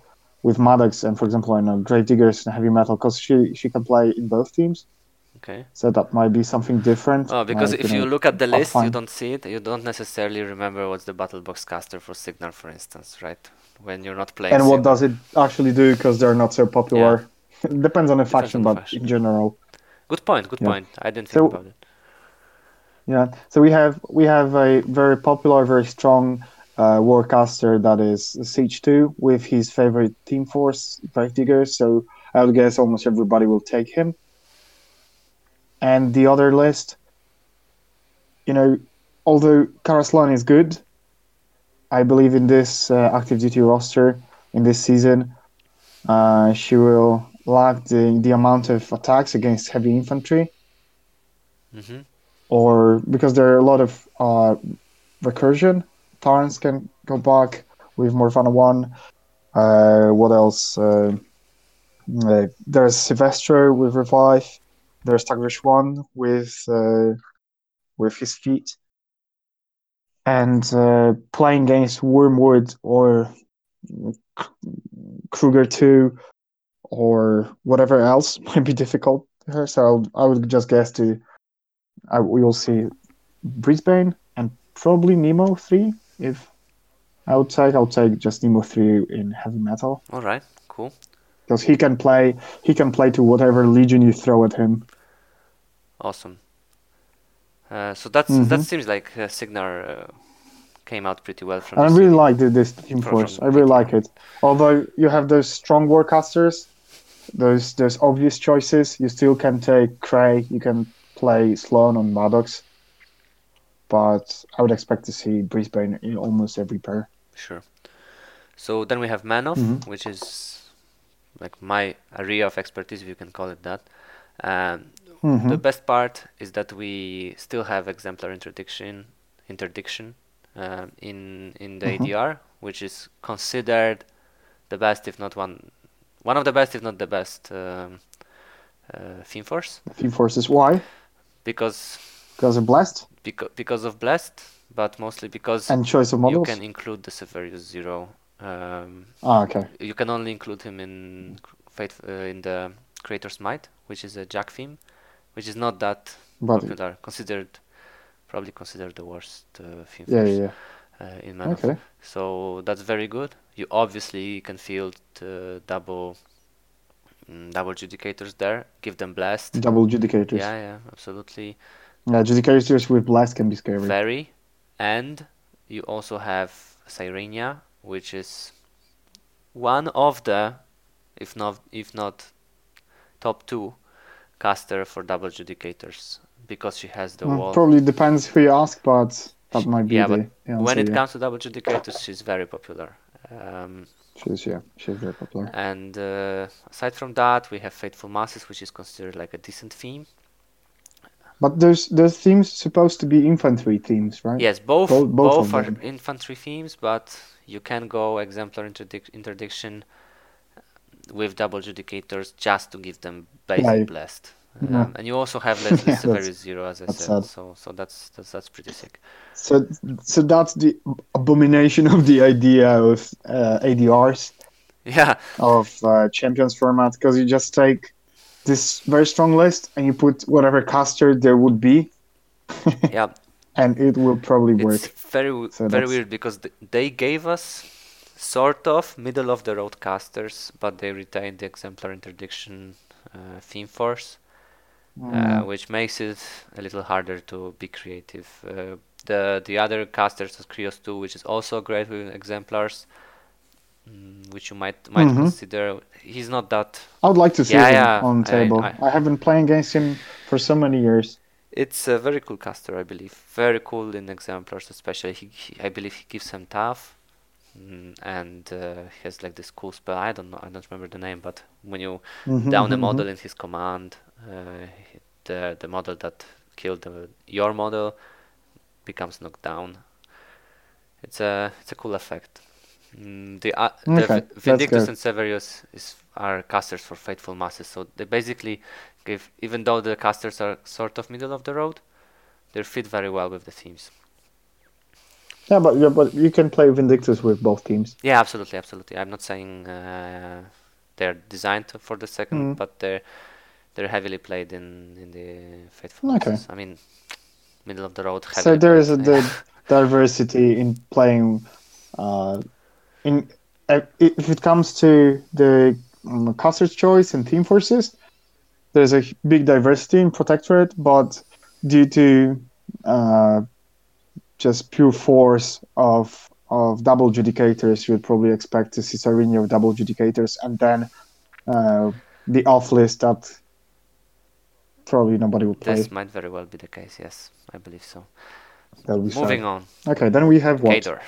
with Maddox and for example I know Grave Diggers and Heavy Metal because she she can play in both teams Okay. so that might be something different. Oh, because if you look at the list, you don't see it. You don't necessarily remember what's the battle box caster for Cygnar, for instance, right? When you're not playing. and what Cygnar. does it actually do because they're not so popular. it depends on the faction, on the but faction. in general, Good point. Good Yeah. point. I didn't think So- about it. yeah. So we have we have a very popular, very strong uh, warcaster that is Siege Two with his favorite team force, Grave Diggers. So I would guess almost everybody will take him. And the other list, you know, although Kara Sloan is good, I believe in this uh, active duty roster in this season, uh, she will lack the, the amount of attacks against heavy infantry hmm or because there are a lot of uh, recursion. Tarns can go back with Morvahna 1. Uh, what else? Uh, uh, there's Sylvester with Revive. There's Thagrosh 1 with, uh, with his feet. And uh, playing against Wormwood or Krueger 2 or whatever else might be difficult to her. So I would, just guess to I we will see Brisbane and probably Nemo three. If I would take, I would take just Nemo three in heavy metal All right. Cool. because he can play. He can play to whatever legion you throw at him. Awesome. Uh, so that's that Mhm. seems like uh, Cygnar uh, came out pretty well from. I really like this team force. I really like it. Although you have those strong warcasters, those those obvious choices, you still can take Kraye. You can play Sloan on Maddox. But I would expect to see Brisbane in almost every pair. Sure. So then we have Menoth, Mhm. which is like my area of expertise, if you can call it that. Um, Mhm. The best part is that we still have exemplar interdiction, interdiction um, in in the Mhm. ADR, which is considered the best, if not one, one of the best, if not the best, um, uh, theme force Team forces. Why? because Because of Blast because because of blessed, but mostly because and choice of models. you can include the Severius Zero. Um, Ah, okay. you can only include him in Fate uh, in the Creator's Might, which is a Jack theme, which is not that But popular. Considered, probably considered the worst uh, theme yeah, force yeah, uh, in yeah. Okay. So that's very good. You obviously can field uh, double mm, double judicators there. Give them blast. Double judicators. Yeah, yeah, absolutely. Yeah, judicators with blast can be scary. Very, and you also have Cyrenia, which is one of the, if not if not top two, caster for double judicators because she has the Well, wall. probably depends who you ask, but that She- might be yeah, the, but the when it yeah. comes to double judicators, she's very popular. Um, She's yeah, she's very popular. and uh, aside from that, we have Faithful Masses, which is considered like a decent theme. But there's those themes supposed to be infantry themes, right? Yes, both Both- both, both are them. infantry themes, but you can go exemplar interdic- interdiction with double judicators just to give them basic Yeah. Yeah. Um, and you also have less Yeah, Zero, as I said. sad. So so that's that's that's pretty sick. So so that's the abomination of the idea of uh, ADRs Yeah, of uh, champions format because you just take this very strong list and you put whatever caster there would be, yeah. and it will probably It's work. very So very that's- weird because th- they gave us sort of middle of the road casters, but they retained the exemplar interdiction uh, theme force. Mm. uh, which makes it a little harder to be creative. Uh, the the other casters of Kreoss 2, which is also great with exemplars, mm, which you might might Mhm. consider. He's not that. I would like to see Yeah, him yeah, on I- table. I- I, have been playing against him for so many years. It's a very cool caster, I believe. Very cool in exemplars, especially. He, he I believe he gives them tough. Mm, and uh, he has like this cool spell. I don't know. I don't remember the name, but when you Mhm, down a mhm, model in his command, the the model that killed the, your model becomes knocked down. It's a it's a cool effect. Mm, the uh, Okay, that's Vindictus and Severius is are casters for Fateful Masses, so they basically give even though the casters are sort of middle of the road, they fit very well with the themes. Yeah, but yeah, but you can play Vindictus with both teams. Yeah, absolutely, absolutely. I'm not saying uh, they're designed for the second, Mm. but they're they're heavily played in in the Faithful Okay. I mean, middle of the road. So there is a diversity in playing. Uh, in if it comes to the um, caster's choice and team forces, there's a big diversity in Protectorate, but due to uh, just pure force of of double judicators, you would probably expect to see Sarenia with double judicators, and then uh, the off list that probably nobody would play. This might very well be the case. Yes, I believe so. That would be sad. Moving on, Okay, then we have what? Khador.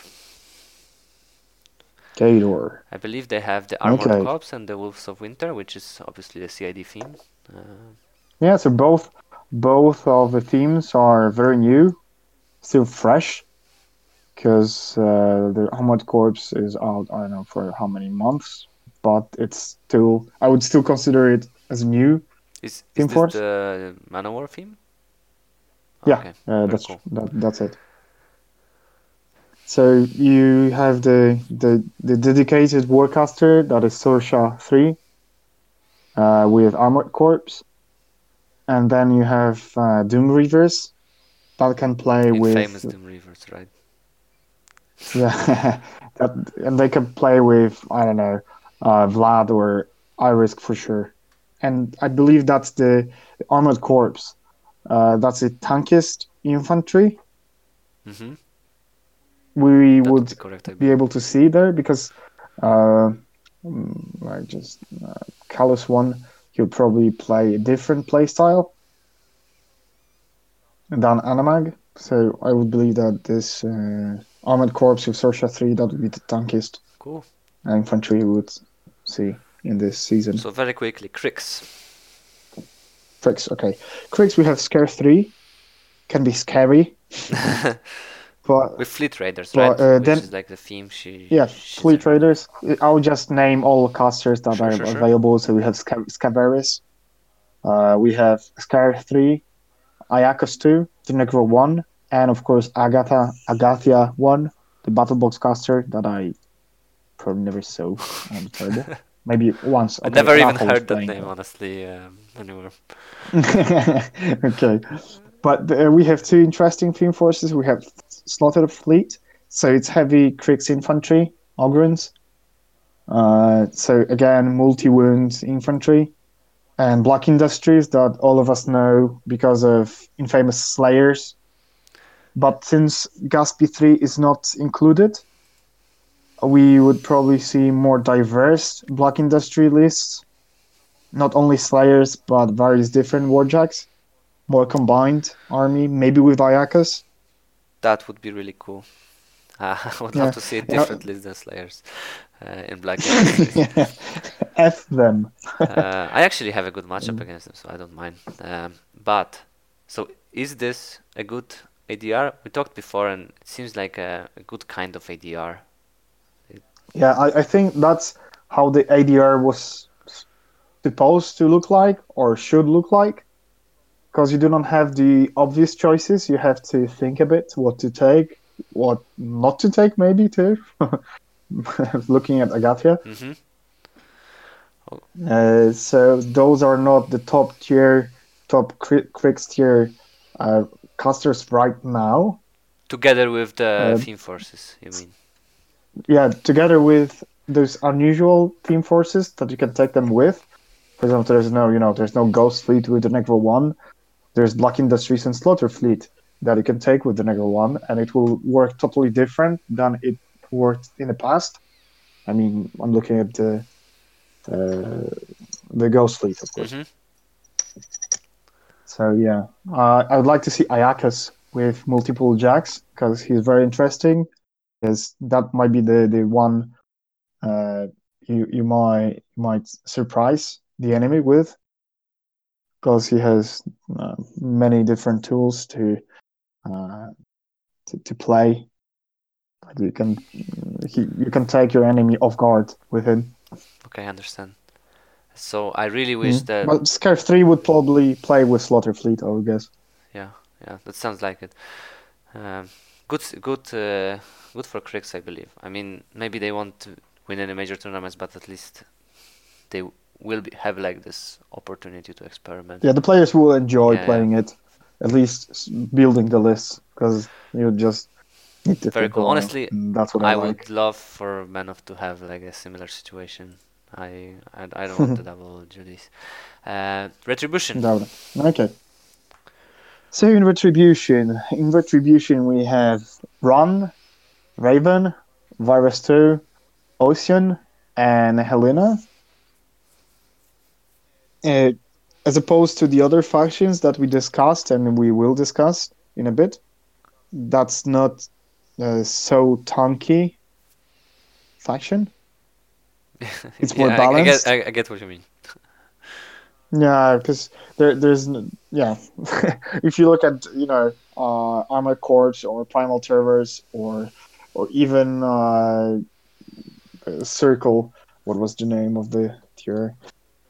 Khador. I believe they have the Armored Okay. Corps and the Wolves of Winter, which is obviously the CID theme. Uh, Yeah, so both both of the themes are very new, still fresh, because uh, the Armored Corps is out. I don't know for how many months, but it's still. I would still consider it as new. Is Team is this Force? the Man-O-War theme? Yeah, Okay, uh, that's cool. that, that's it. So you have the the, the dedicated Warcaster that is Sorscha three, uh, with Armored corpse, and then you have uh, Doom Reavers that can play with Infamous Doom Reavers, right? yeah, that, and they can play with I don't know uh, Vlad or Irusk for sure, and I believe that's the Armored Corps. Uh, that's the tankist infantry. Mm-hmm. we That would correct. Be able to see there because uh, mm, like just uh, Kallus one, he'll probably play a different playstyle than Anamag. So I would believe that this uh, Armored Corps with Sorscha three that would be the tankist Cool. infantry would see in this season. So very quickly, Cryx. Cryx, okay. Cryx we have Skarre three, can be scary, but With Fleet Raiders, But, right? uh, Which then- is like the theme. She. Yeah, Fleet Traders. I'll just name all casters that Sure, are sure, sure. available. So we have Sca- Scaverous, uh, we have Skarre 3, Aiakos 2, Deneghra 1, and of course Agatha Agathia 1, the battle box caster that I probably never saw on the table. Maybe once. I Okay, never even heard that name, honestly, um, anywhere. okay, but uh, we have two interesting theme forces. We have Slaughtered Fleet, so it's heavy Kriegs infantry, Ogrins, Uh, so again, multi-wound infantry and Black Industries that all of us know because of infamous Slayers. But since Gaspi 3 is not included, we would probably see more diverse Black Industry lists. Not only Slayers, but various different Warjacks. More combined army, maybe with Aiakos. That would be really cool. Uh, I would Yeah. love to see a Yeah. different list than Slayers uh, in Black. F them. uh, I actually have a good matchup Mm. against them, so I don't mind. Um, but so is this a good ADR? We talked before, and it seems like a, a good kind of ADR. Yeah, I, I think that's how the ADR was supposed to look like or should look like. Because you do not have the obvious choices, you have to think a bit what to take, what not to take, maybe too. Looking at Agathia. hmm Uh, so those are not the top tier, top cri- Cryx tier uh, casters right now. Together with the Uh, theme forces, you mean? Yeah, together with those unusual team forces that you can take them with. For example, there's no, you know, there's no Ghost Fleet with Deneghra One. There's Black Industries and Slaughter Fleet that you can take with Deneghra One, and it will work totally different than it worked in the past. I mean, I'm looking at the uh, the Ghost Fleet, of course. hmm So yeah, uh, I would like to see Aiakos with multiple jacks because he's very interesting. Because that might be the the one uh, you you might you might surprise the enemy with, because he has uh, many different tools to uh, to, to play. Like You can he, you can take your enemy off guard with him. Okay, I understand. So I really wish Mm. that. But Skarre Three would probably play with Slaughter Fleet, I would guess. Yeah, yeah, that sounds like it. Um, good, good, uh, good for Cryx, I believe. I mean, maybe they won't to win any major tournaments, but at least they w- will be, have like this opportunity to experiment. Yeah, the players will enjoy Yeah, playing it, at least building the list, because you just need to Very cool. Honestly, that's what I, I like. would love for Menoth to have like a similar situation. I, I, I don't want the double duties. Uh, Retribution. It. Okay. So in Retribution, in Retribution we have Rahn, Ravyn, Vyros 2, Ossyan, and Helynna. Uh, as opposed to the other factions that we discussed and we will discuss in a bit, that's not uh, so tanky faction. It's more Yeah, I- I, balanced. get, I, I get what you mean. Yeah, because there, there's yeah. if you look at you know uh, Armored Corps or Primal Terrors or or even uh, uh, Circle, what was the name of the tier?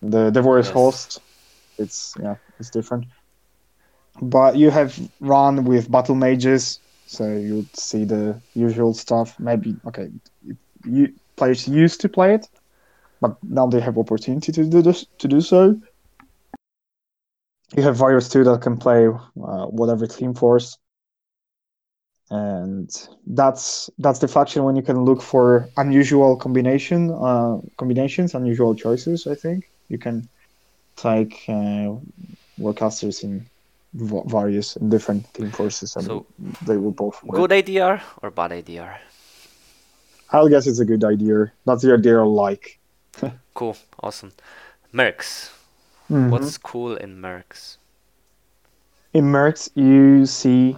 The the Yes. Host. It's yeah, it's different. But you have Rahn with battle mages, so you'd see the usual stuff. Maybe okay, you players used to play it, but now they have opportunity to do this to do so. You have Vyros 2 that can play uh, whatever team force. And that's that's the faction when you can look for unusual combination uh, combinations, unusual choices. I think you can take uh, warcasters in v- various and different team forces, and So, they will both work. good ADR or bad ADR? I'll guess it's a good idea. That's the idea I like. Cool, awesome. Mercs. Mhm. What's cool in Mercs? in Mercs, you see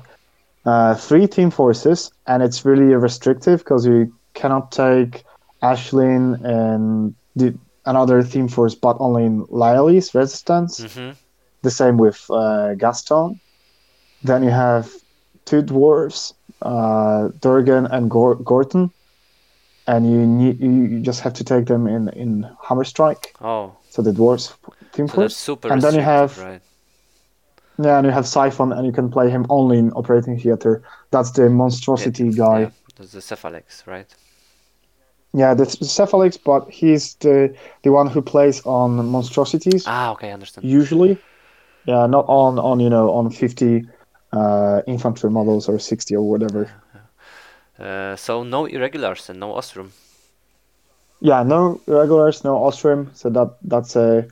uh, three team forces, and it's really restrictive because you cannot take Ashlynn and the, another team force, but only in Lyle's resistance. hmm The same with uh, Gaston. Then you have two dwarves, uh, Durgen and Gor- Gorton, and you need you just have to take them in in Hammer Strike. Oh, So the dwarves team so super And then you have- right? Yeah, and you have Siphon, and you can play him only in Operating Theater. That's the monstrosity guy. Yeah, that's the Cephalyx, right? Yeah, the Cephalyx, but he's the the one who plays on monstrosities Ah, okay, I understand. usually. Yeah, not on on you know on fifty uh, infantry models or sixty or whatever. Uh, so no irregulars and no Ossrum. yeah, no regulars, no Ossrum, so that that's a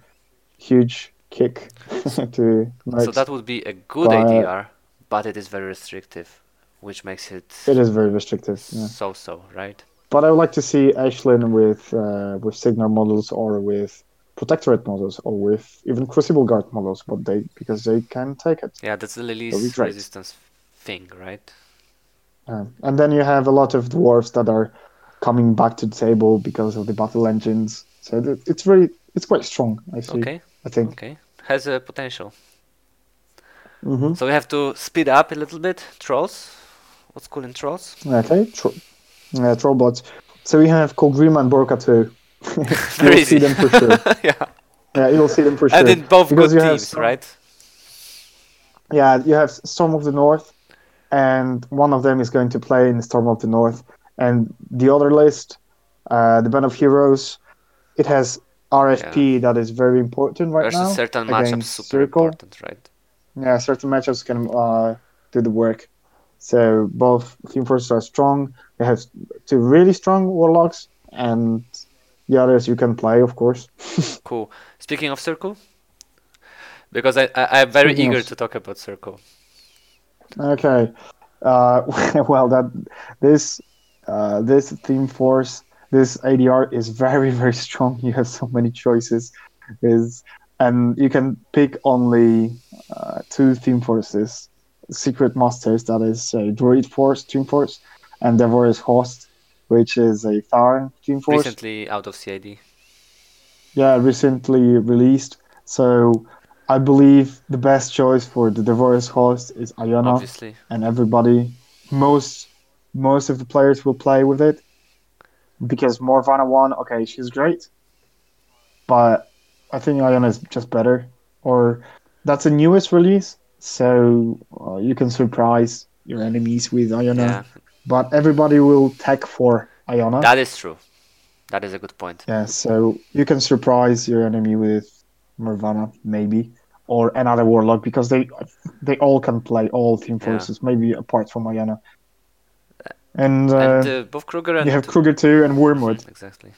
huge kick to So that would be a good But- ADR, but it is very restrictive, which makes it It is very restrictive. Yeah. so-so, right? But I would like to see Ashlynn with uh, with Cygnar models or with Protectorate models or with even Crucible Guard models, but they because they can take it. Yeah, that's the That'd be Lily's great. resistance thing, right? And then you have a lot of dwarves that are coming back to the table because of the battle engines. So it's very it's quite strong. I see. Okay, I think. okay. Has a potential. hmm So we have to speed up a little bit. Trolls. What's cool in trolls? Okay. Tro- uh, Trollbloods. So we have Kolgrim and Borka too. Very You'll see easy. them for sure. yeah. Yeah, you'll see them for sure. And in both Because good you have teams, some- right? Yeah, you have Storm of the North, and one of them is going to play in Storm of the North, and the other list, uh, the Band of Heroes, it has RFP that is very important right There's now. a certain matchup against super Circle. important, right? Yeah, certain matchups can uh, do the work. So both Team Forces are strong. They have two really strong Warlocks, and the others you can play, of course. Cool. Speaking of circle, because I, I I'm very Speaking eager of- to talk about circle. Okay. Uh, well, that this uh, this theme force, this ADR is very very strong. You have so many choices, is and you can pick only uh, two theme forces, secret masters. That is a Druid force, team force, and Devor's host, which is a Tharn team force. Recently out of CID. Yeah, recently released. So. I believe the best choice for the Devor's host is Iona Obviously. and everybody most most of the players will play with it because Morvahna won. okay she's great but I think Iona is just better or that's the newest release so uh, you can surprise your enemies with Iona Yeah, but everybody will tech for Iona that is true. That is a good point. yeah so you can surprise your enemy with Morvana maybe or another warlock because they they all can play all team Yeah. forces maybe apart from Iona and, uh, and uh, both Krueger and you have Krueger too and Wormwood, exactly.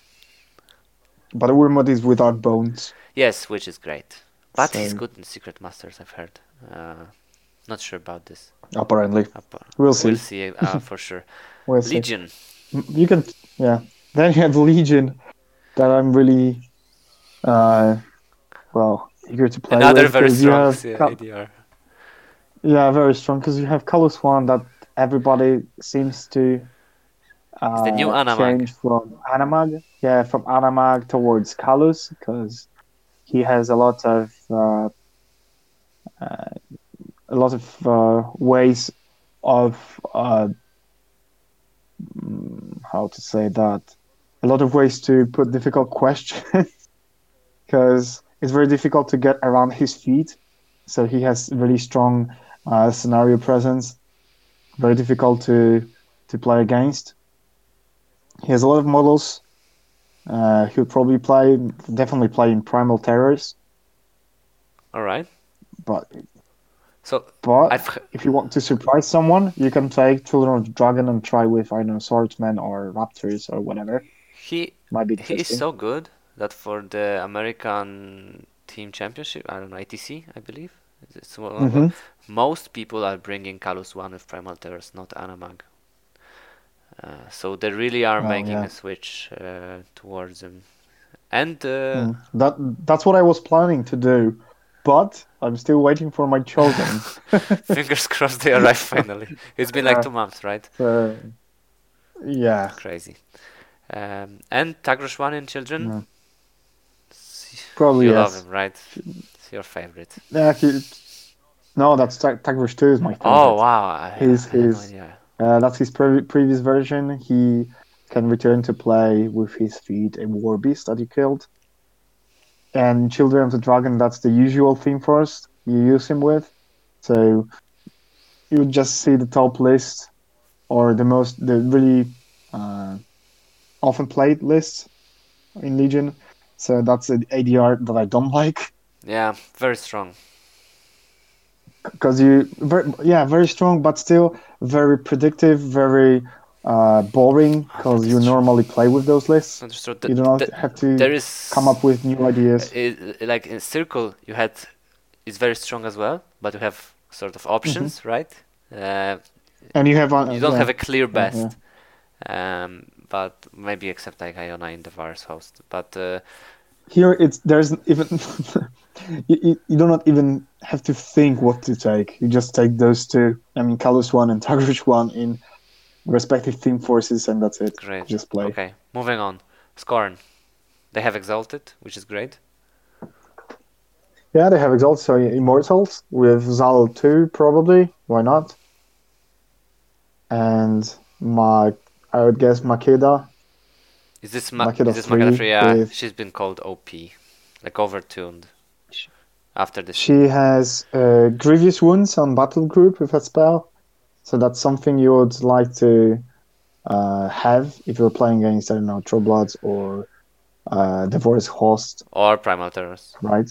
but Wormwood is without bones. Yes, which is great. But he's good in Secret Masters, I've heard. Uh, not sure about this. Apparently, Uh, but we'll see. We'll see uh, for sure. We'll. Legion. M- You can, yeah. Then you have Legion, that I'm really, uh, well, eager to play. Another with, very strong have Ka- ADR. yeah, very strong because you have Kallus one that everybody seems to. Uh, the new Anamag. change from Anamag, yeah, from Anamag towards Kallus because he has a lot of uh, uh, a lot of uh, ways of uh, mm, how to say that a lot of ways to put difficult questions because it's very difficult to get around his feet so he has really strong uh, scenario presence very difficult to to play against he has a lot of models uh, he'll probably play definitely play in primal terrors All right. but So but I've if you want to surprise someone, you can take Children of the Dragon and try with I know swordsmen or raptors or whatever. he Might be he is so good that for the American Team Championship, I don't know ITC, I believe. Of Mhm. most people are bringing Kallus one with Primal Terrors, not Anamag. Uh, so they really are making yeah. a switch uh, towards them. And uh, Mm. That that's what I was planning to do, but I'm still waiting for my children. fingers crossed they arrive finally. It's been like two months, right? yeah, Crazy. Um, and Thagrosh one in Children. Yeah. Probably you yes. love him, right? It's your favorite. yeah. He, no, that's Tag- Thagrosh Two is my favorite. Oh wow! I no. Uh, that's his pre- previous version. He can return to play with his feet a war beast that he killed. And Children of the Dragon, that's the usual theme for us. You use him with. So you would just see the top list or the most, the really uh, often played list in Legion. So that's an ADR that I don't like. Yeah, very strong. because you very, yeah very strong but still very predictive very uh, boring Ah, because you true. normally play with those lists. Understood. You do not have to there is come up with new ideas. i- like in circle you had is very strong as well but you have sort of options right uh, And you have uh, you don't yeah. have a clear yeah, best um, but maybe except like Iona in the Vars host. But uh, here it's there's even you, you, you do not even have to think what to take. You just take those two. I mean Kallus one and Thagrosh one in respective team forces and that's it. Great. Just play. Okay moving on. Skorne. They have exalted which is great. Yeah they have exalted so immortals with Zaal 2 probably. Why not? And my i would guess makeda is this Ma- Makeda is this Makeda 3 3 yeah with- she's been called OP like overtuned after this She has uh, grievous wounds on battle group with that spell, so that's something you would like to uh, have if you're playing against I don't know Trollbloods or uh, Devour's Host, or Primal Terrors right?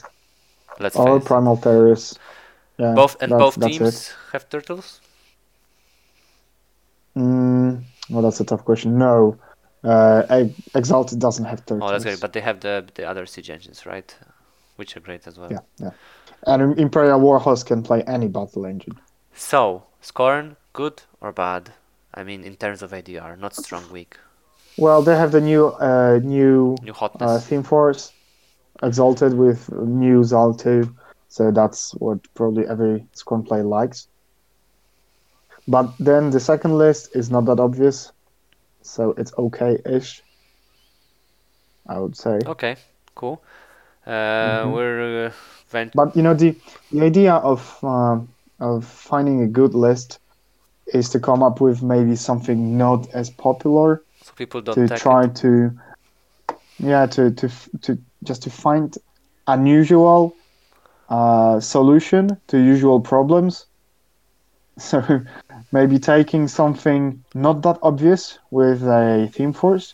let's Or. Primal Terrorists. Yeah, both and both teams have turtles It. Mm, well, that's a tough question. No, uh, Exalted doesn't have turtles. Oh, that's great. But they have the the other siege engines, right? Which are great as well. yeah, yeah. And Imperial Warhorse can play any battle engine. So, Skorne, good or bad? I mean, in terms of ADR, not strong, weak. Well, they have the new uh, new New uh, theme force exalted with new Zaal 2 so that's what probably every Skorne player likes but then the second list is not that obvious so it's okay-ish i would say okay, cool. Uh, Mhm. We're uh, vent- but you know the the idea of um, of finding a good list is to come up with maybe something not as popular so people don't to try it. to yeah to to to just to find unusual uh, solution to usual problems so maybe taking something not that obvious with a theme force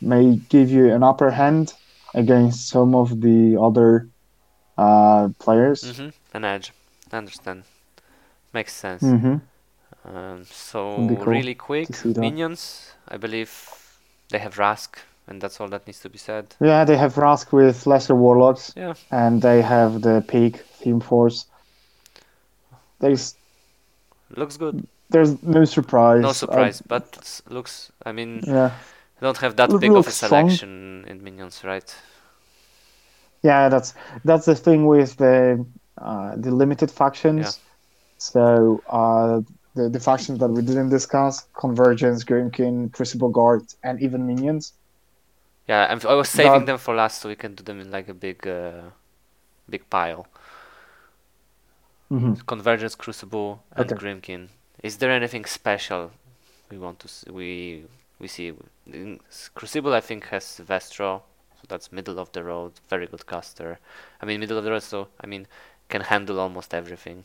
may give you an upper hand against some of the other uh, players hmm An edge. I understand. Makes sense. hmm Um, so cool really quick, minions. I believe they have Rask, and that's all that needs to be said. yeah they have Rask with lesser warlocks Yeah, and they have the peak theme force there's looks good. There's no surprise. No surprise, but looks. I mean, yeah, don't have that big of a selection in minions, right? yeah, that's that's the thing with the uh, the limited factions. Yeah. So uh, the the factions that we didn't discuss: Convergence, Grymkin, Crucible Guard, and even minions. Yeah, I'm, I was saving That- them for last, so we can do them in like a big, uh, big pile. Mm-hmm. Convergence, Crucible, and Okay. Grymkin. Is there anything special we want to s- we we see? Crucible, I think, has Vestro, so that's middle of the road, very good caster. I mean, middle of the road, so I mean, can handle almost everything.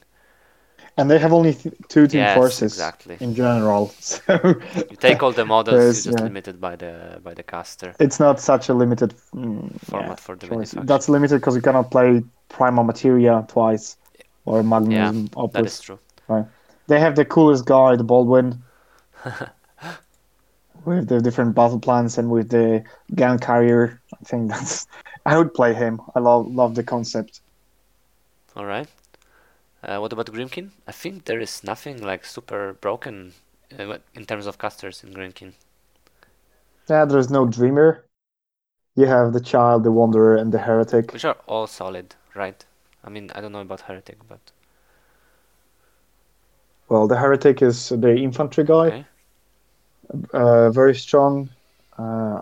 And they have only th- two team Yes, forces exactly. in general. So You take all the models, you're just yeah. limited by the by the caster it's not such a limited mm, format yeah, for the choice. That's limited because you cannot play Primal Materia twice or Magnum Opus. That is true. They have the coolest guy, the Baldwin, with the different battle plans and with the gun carrier. I think that's. I would play him. I love love the concept. All right. Uh, what about Grymkin? I think there is nothing like super broken uh, in terms of casters in Grymkin. Yeah, there's no Dreamer. You have the Child, the Wanderer, and the Heretic. which are all solid, right? I mean, I don't know about Heretic, but Well, the Heretic is the infantry guy, okay. uh, very strong. Uh,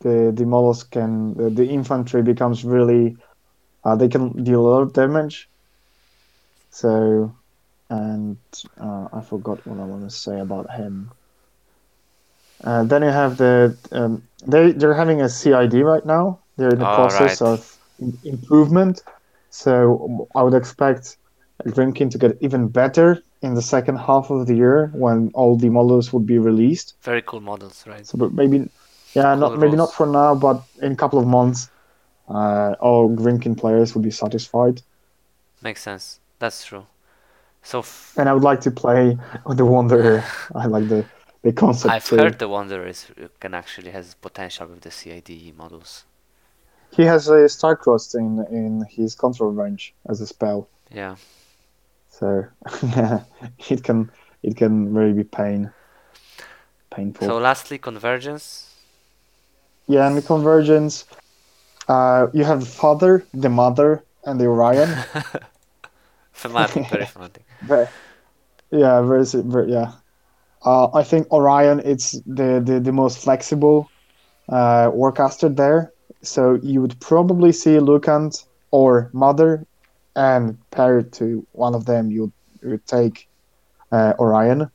the the models can the, the infantry becomes really. Uh, they can deal a lot of damage. So, and uh, I forgot what I want to say about him. Uh, then you have the um, they they're having a CID right now. They're in the Oh, process right. of improvement. So I would expect Grymkin to get even better in the second half of the year when all the models would be released. Very cool models, right? So, but maybe, yeah, Cool not maybe not for now, but in a couple of months, uh, all Grymkin players would be satisfied. Makes sense. That's true. So, f- And I would like to play with the Wanderer. I like the the concept. I've too. heard the Wanderer is, can actually has potential with the CID models. He has a Starcrossed in in his control range as a spell, Yeah. So yeah, it can it can really be pain painful. So lastly, convergence. yeah, and the convergence. Uh, you have the father, the mother, and the Aurora. Thematic, very thematic. Very, yeah, very, very yeah. Uh, I think Aurora it's the, the, the most flexible uh, warcaster there. So you would probably see Lucant or Mother, and paired to one of them, you would take uh, Aurora.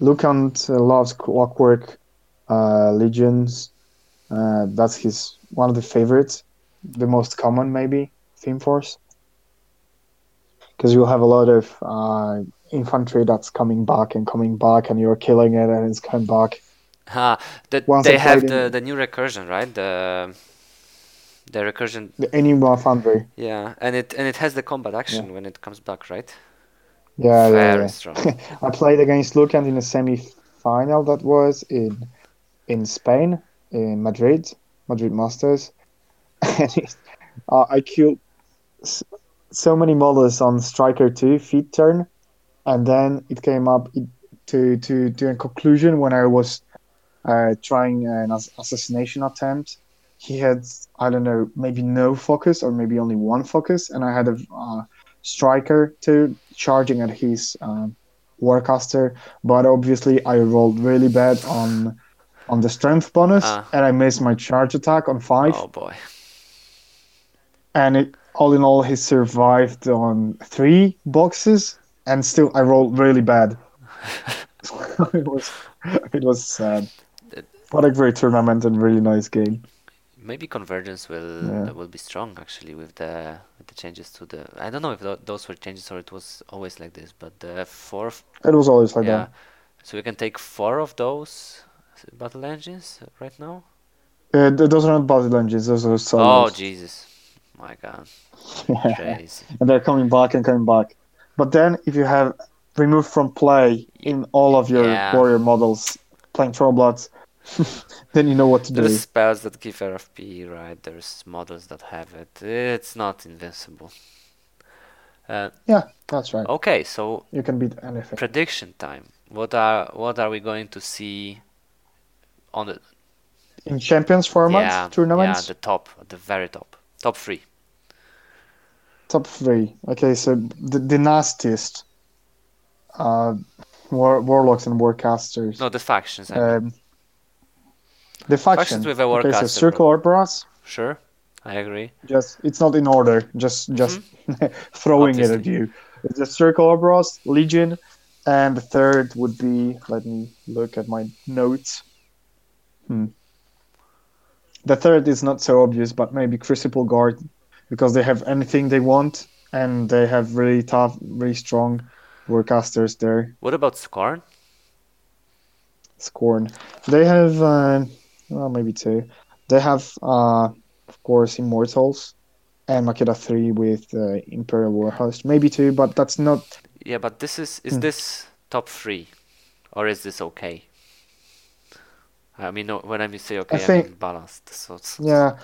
Lucant uh, loves Clockwork uh, Legions. Uh, that's his one of the favorites, the most common maybe theme force because you'll have a lot of uh, infantry that's coming back and coming back, and you're killing it, and it's coming back. Ah, the, Once they have the, the new recursion, right? The the recursion, The Enigma Foundry. yeah, and it and it has the combat action when it comes back, right? Yeah, yeah, Very yeah. strong. I played against Lucant in a semi-final that was in in Spain, in Madrid, Madrid Masters, and it, uh, I killed so many models on Stryker Two feat turn, and then it came up to to to a conclusion when I was uh, trying an assassination attempt. He had I don't know maybe no focus or maybe only one focus, and I had a uh, Stryker two charging at his um, warcaster, but obviously I rolled really bad on on the strength bonus, Ah. and I missed my charge attack on five. Oh boy. and it all in all he survived on three boxes, and still I rolled really bad. it was it was sad. What a great tournament and really nice game. Maybe convergence will Yeah. will be strong actually with the with the changes to the. I don't know if tho- those were changes or it was always like this, but the fourth. It was always like yeah. that. So we can take four of those battle engines right now. Uh, those are not battle engines; those are Oh. Jesus, my God, Yeah. crazy. and they're coming back and coming back. But then, if you have removed from play in all of your Yeah. warrior models playing Trollbloods, then you know what to do. There's spells that give RFP, right? There's models that have it. It's not invincible. Uh, Yeah, that's right. okay, so You can beat anything. prediction time. What are what are we going to see on the In Champions format yeah tournaments, yeah the top, the very top, top three? top three. Okay, so the, the nastiest uh, war, warlocks and warcasters. No, the factions. I mean. Um, the faction. Factions with a okay, so Circle Orboros. Sure, I agree. Just it's not in order. Just just throwing it at Mm-hmm. You. It's the Circle Orboros, Legion, and the third would be. Let me look at my notes. Hmm. The third is not so obvious, but maybe Crucible Guard, because they have anything they want, and they have really tough, really strong warcasters there. What about Skorne? Skorne. They have, uh, well, maybe two. They have, uh, of course, Immortals and Makeda 3 with uh, Imperial Warhost. Maybe two, but that's not. Yeah, but this is is Hmm. this top three, or is this okay? I mean, no, when I say okay, I, think- mean balanced. So it's, Yeah.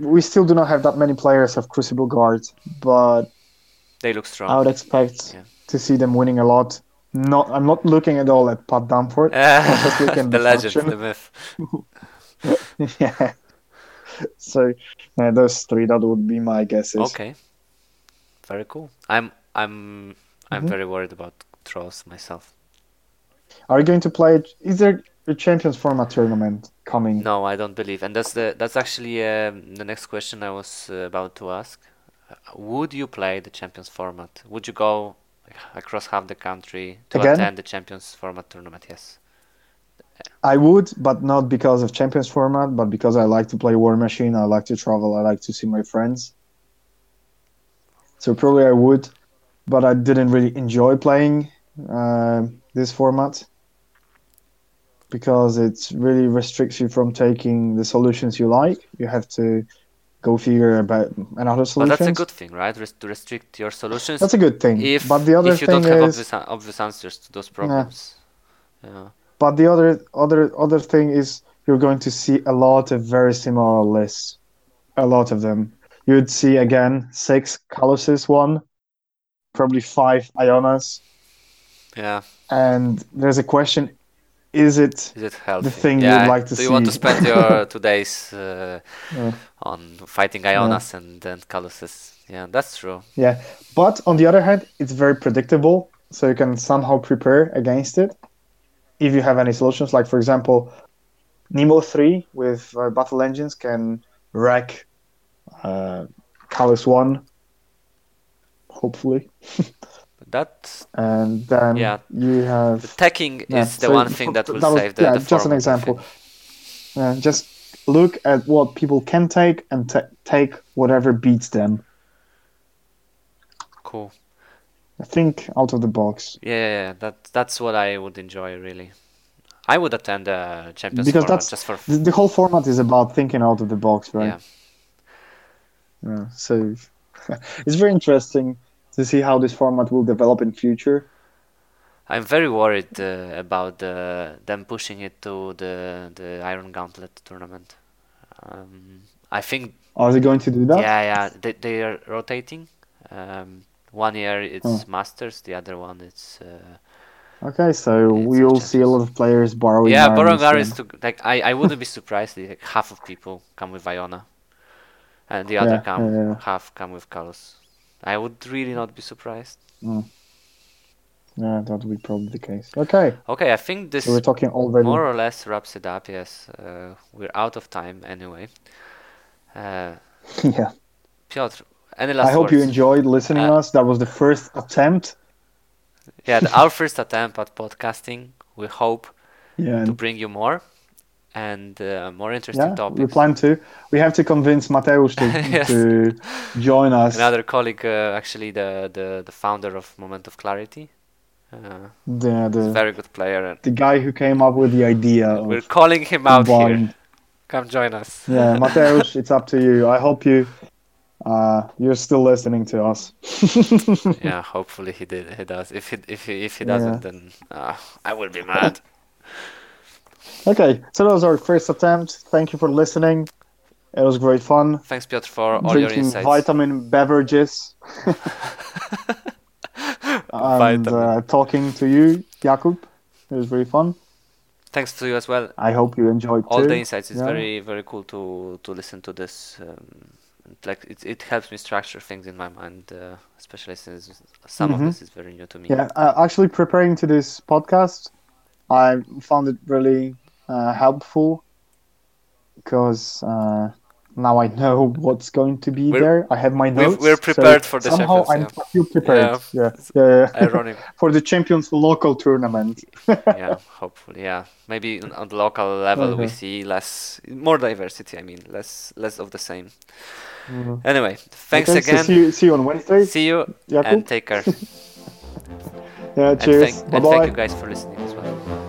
We still do not have that many players of Crucible Guard, but they look strong. I would expect Yeah. to see them winning a lot. Not, I'm not looking at all at Pat look at the legend, faction. the myth. yeah. So uh, those three, that would be my guesses. Okay, very cool. I'm I'm I'm Mhm. very worried about trolls myself. Are you going to play? Is there a Champions format tournament coming? No, I don't believe, and that's the that's actually um, the next question I was uh, about to ask. Uh, Would you play the Champions format? Would you go across half the country to Again? attend the Champions format tournament? Yes. I would, but not because of Champions format, but because I like to play Warmachine. I like to travel. I like to see my friends. So probably I would, but I didn't really enjoy playing uh, this format because it really restricts you from taking the solutions you like. You have to go figure about another solution. But that's a good thing, right? Res- to restrict your solutions. That's a good thing. if but the other if you thing don't have is, obvious, obvious answers to those problems, Yeah. But the other other other thing is you're going to see a lot of very similar lists, a lot of them. You'd see again six Kallus one, probably five Ionas, Yeah. and there's a question: Is it Is it healthy? The thing you'd like to Do you want to spend your two days uh, Yeah. on fighting Ionas and then? Yeah, that's true. Yeah, but on the other hand, it's very predictable, so you can somehow prepare against it if you have any solutions. Like for example, Nemo three with uh, battle engines can wreck uh, Kallus one, hopefully, That and then Yeah. you the have teching yeah, is the so one thing that that will was- save the, yeah, the just an example. uh, just look at what people can take and ta take whatever beats them. Cool. I Think out of the box. Yeah, yeah, yeah, that that's what I would enjoy really. I would attend the Champions Because that's- just for The, the whole format is about thinking out of the box, right? yeah. Yeah, so it's very interesting to see how this format will develop in future. I'm very worried uh, about the, them pushing it to the the Iron Gauntlet tournament. Um, I think Are they going to do that? yeah, yeah, they they are rotating. Um, one year it's Oh. Masters, the other one it's uh, Okay, so It's we'll see a lot of players borrowing. yeah, borrowing. Aris to like I I wouldn't be surprised if like, half of people come with Iona, and the other Yeah, come yeah, yeah. half come with Kallus. I would really not be surprised. Yeah, that would be probably the case. Okay, Okay, I think this so we're talking already. more or less wraps it up. Yes, uh, we're out of time anyway. Uh, yeah, Piotr, any last I hope you enjoyed listening Uh, us. That was the first attempt. Yeah, the, our first attempt at podcasting. We hope Yeah, to bring you more and uh, more interesting yeah, we plan to. We have to convince Mateusz to, Yes. to join us. Another colleague, uh, actually the, the the founder of Moment of Clarity. Uh, The, he's a the, very good player. And the guy who came up with the idea we're calling him out here. Come join us. Yeah, Mateusz, it's up to you. I hope you uh, you're still listening to us. yeah, hopefully he did. He does. If he if he if he doesn't, then uh, I will be mad. Okay, so that was our first attempt. Thank you for listening. It was great fun. Thanks, Piotr, for all your Drinking insights. vitamin beverages and uh, talking to you, Jakub. It was very fun. Thanks to you as well. I hope you enjoyed All too. the insights. It's Yeah. very very cool to to listen to this. Um, like it it helps me structure things in my mind, uh, especially since some Mhm. of this is very new to me. Yeah, uh, actually, preparing to this podcast, I found it really uh, helpful because uh, now I know what's going to be We're- there. I have my notes. we're so prepared for the somehow Champions, I'm I feel prepared. Yeah, yeah, yeah. Ironic. for the Champions local tournament. yeah, hopefully, yeah. Maybe on- the local level we see less, more diversity. I mean, less, less of the same. Mhm. Anyway, thanks Okay, so again. see, you, see you on Wednesday. See you Jakub. and take care. yeah, and cheers. thank, bye and thank you guys for listening. Thank you.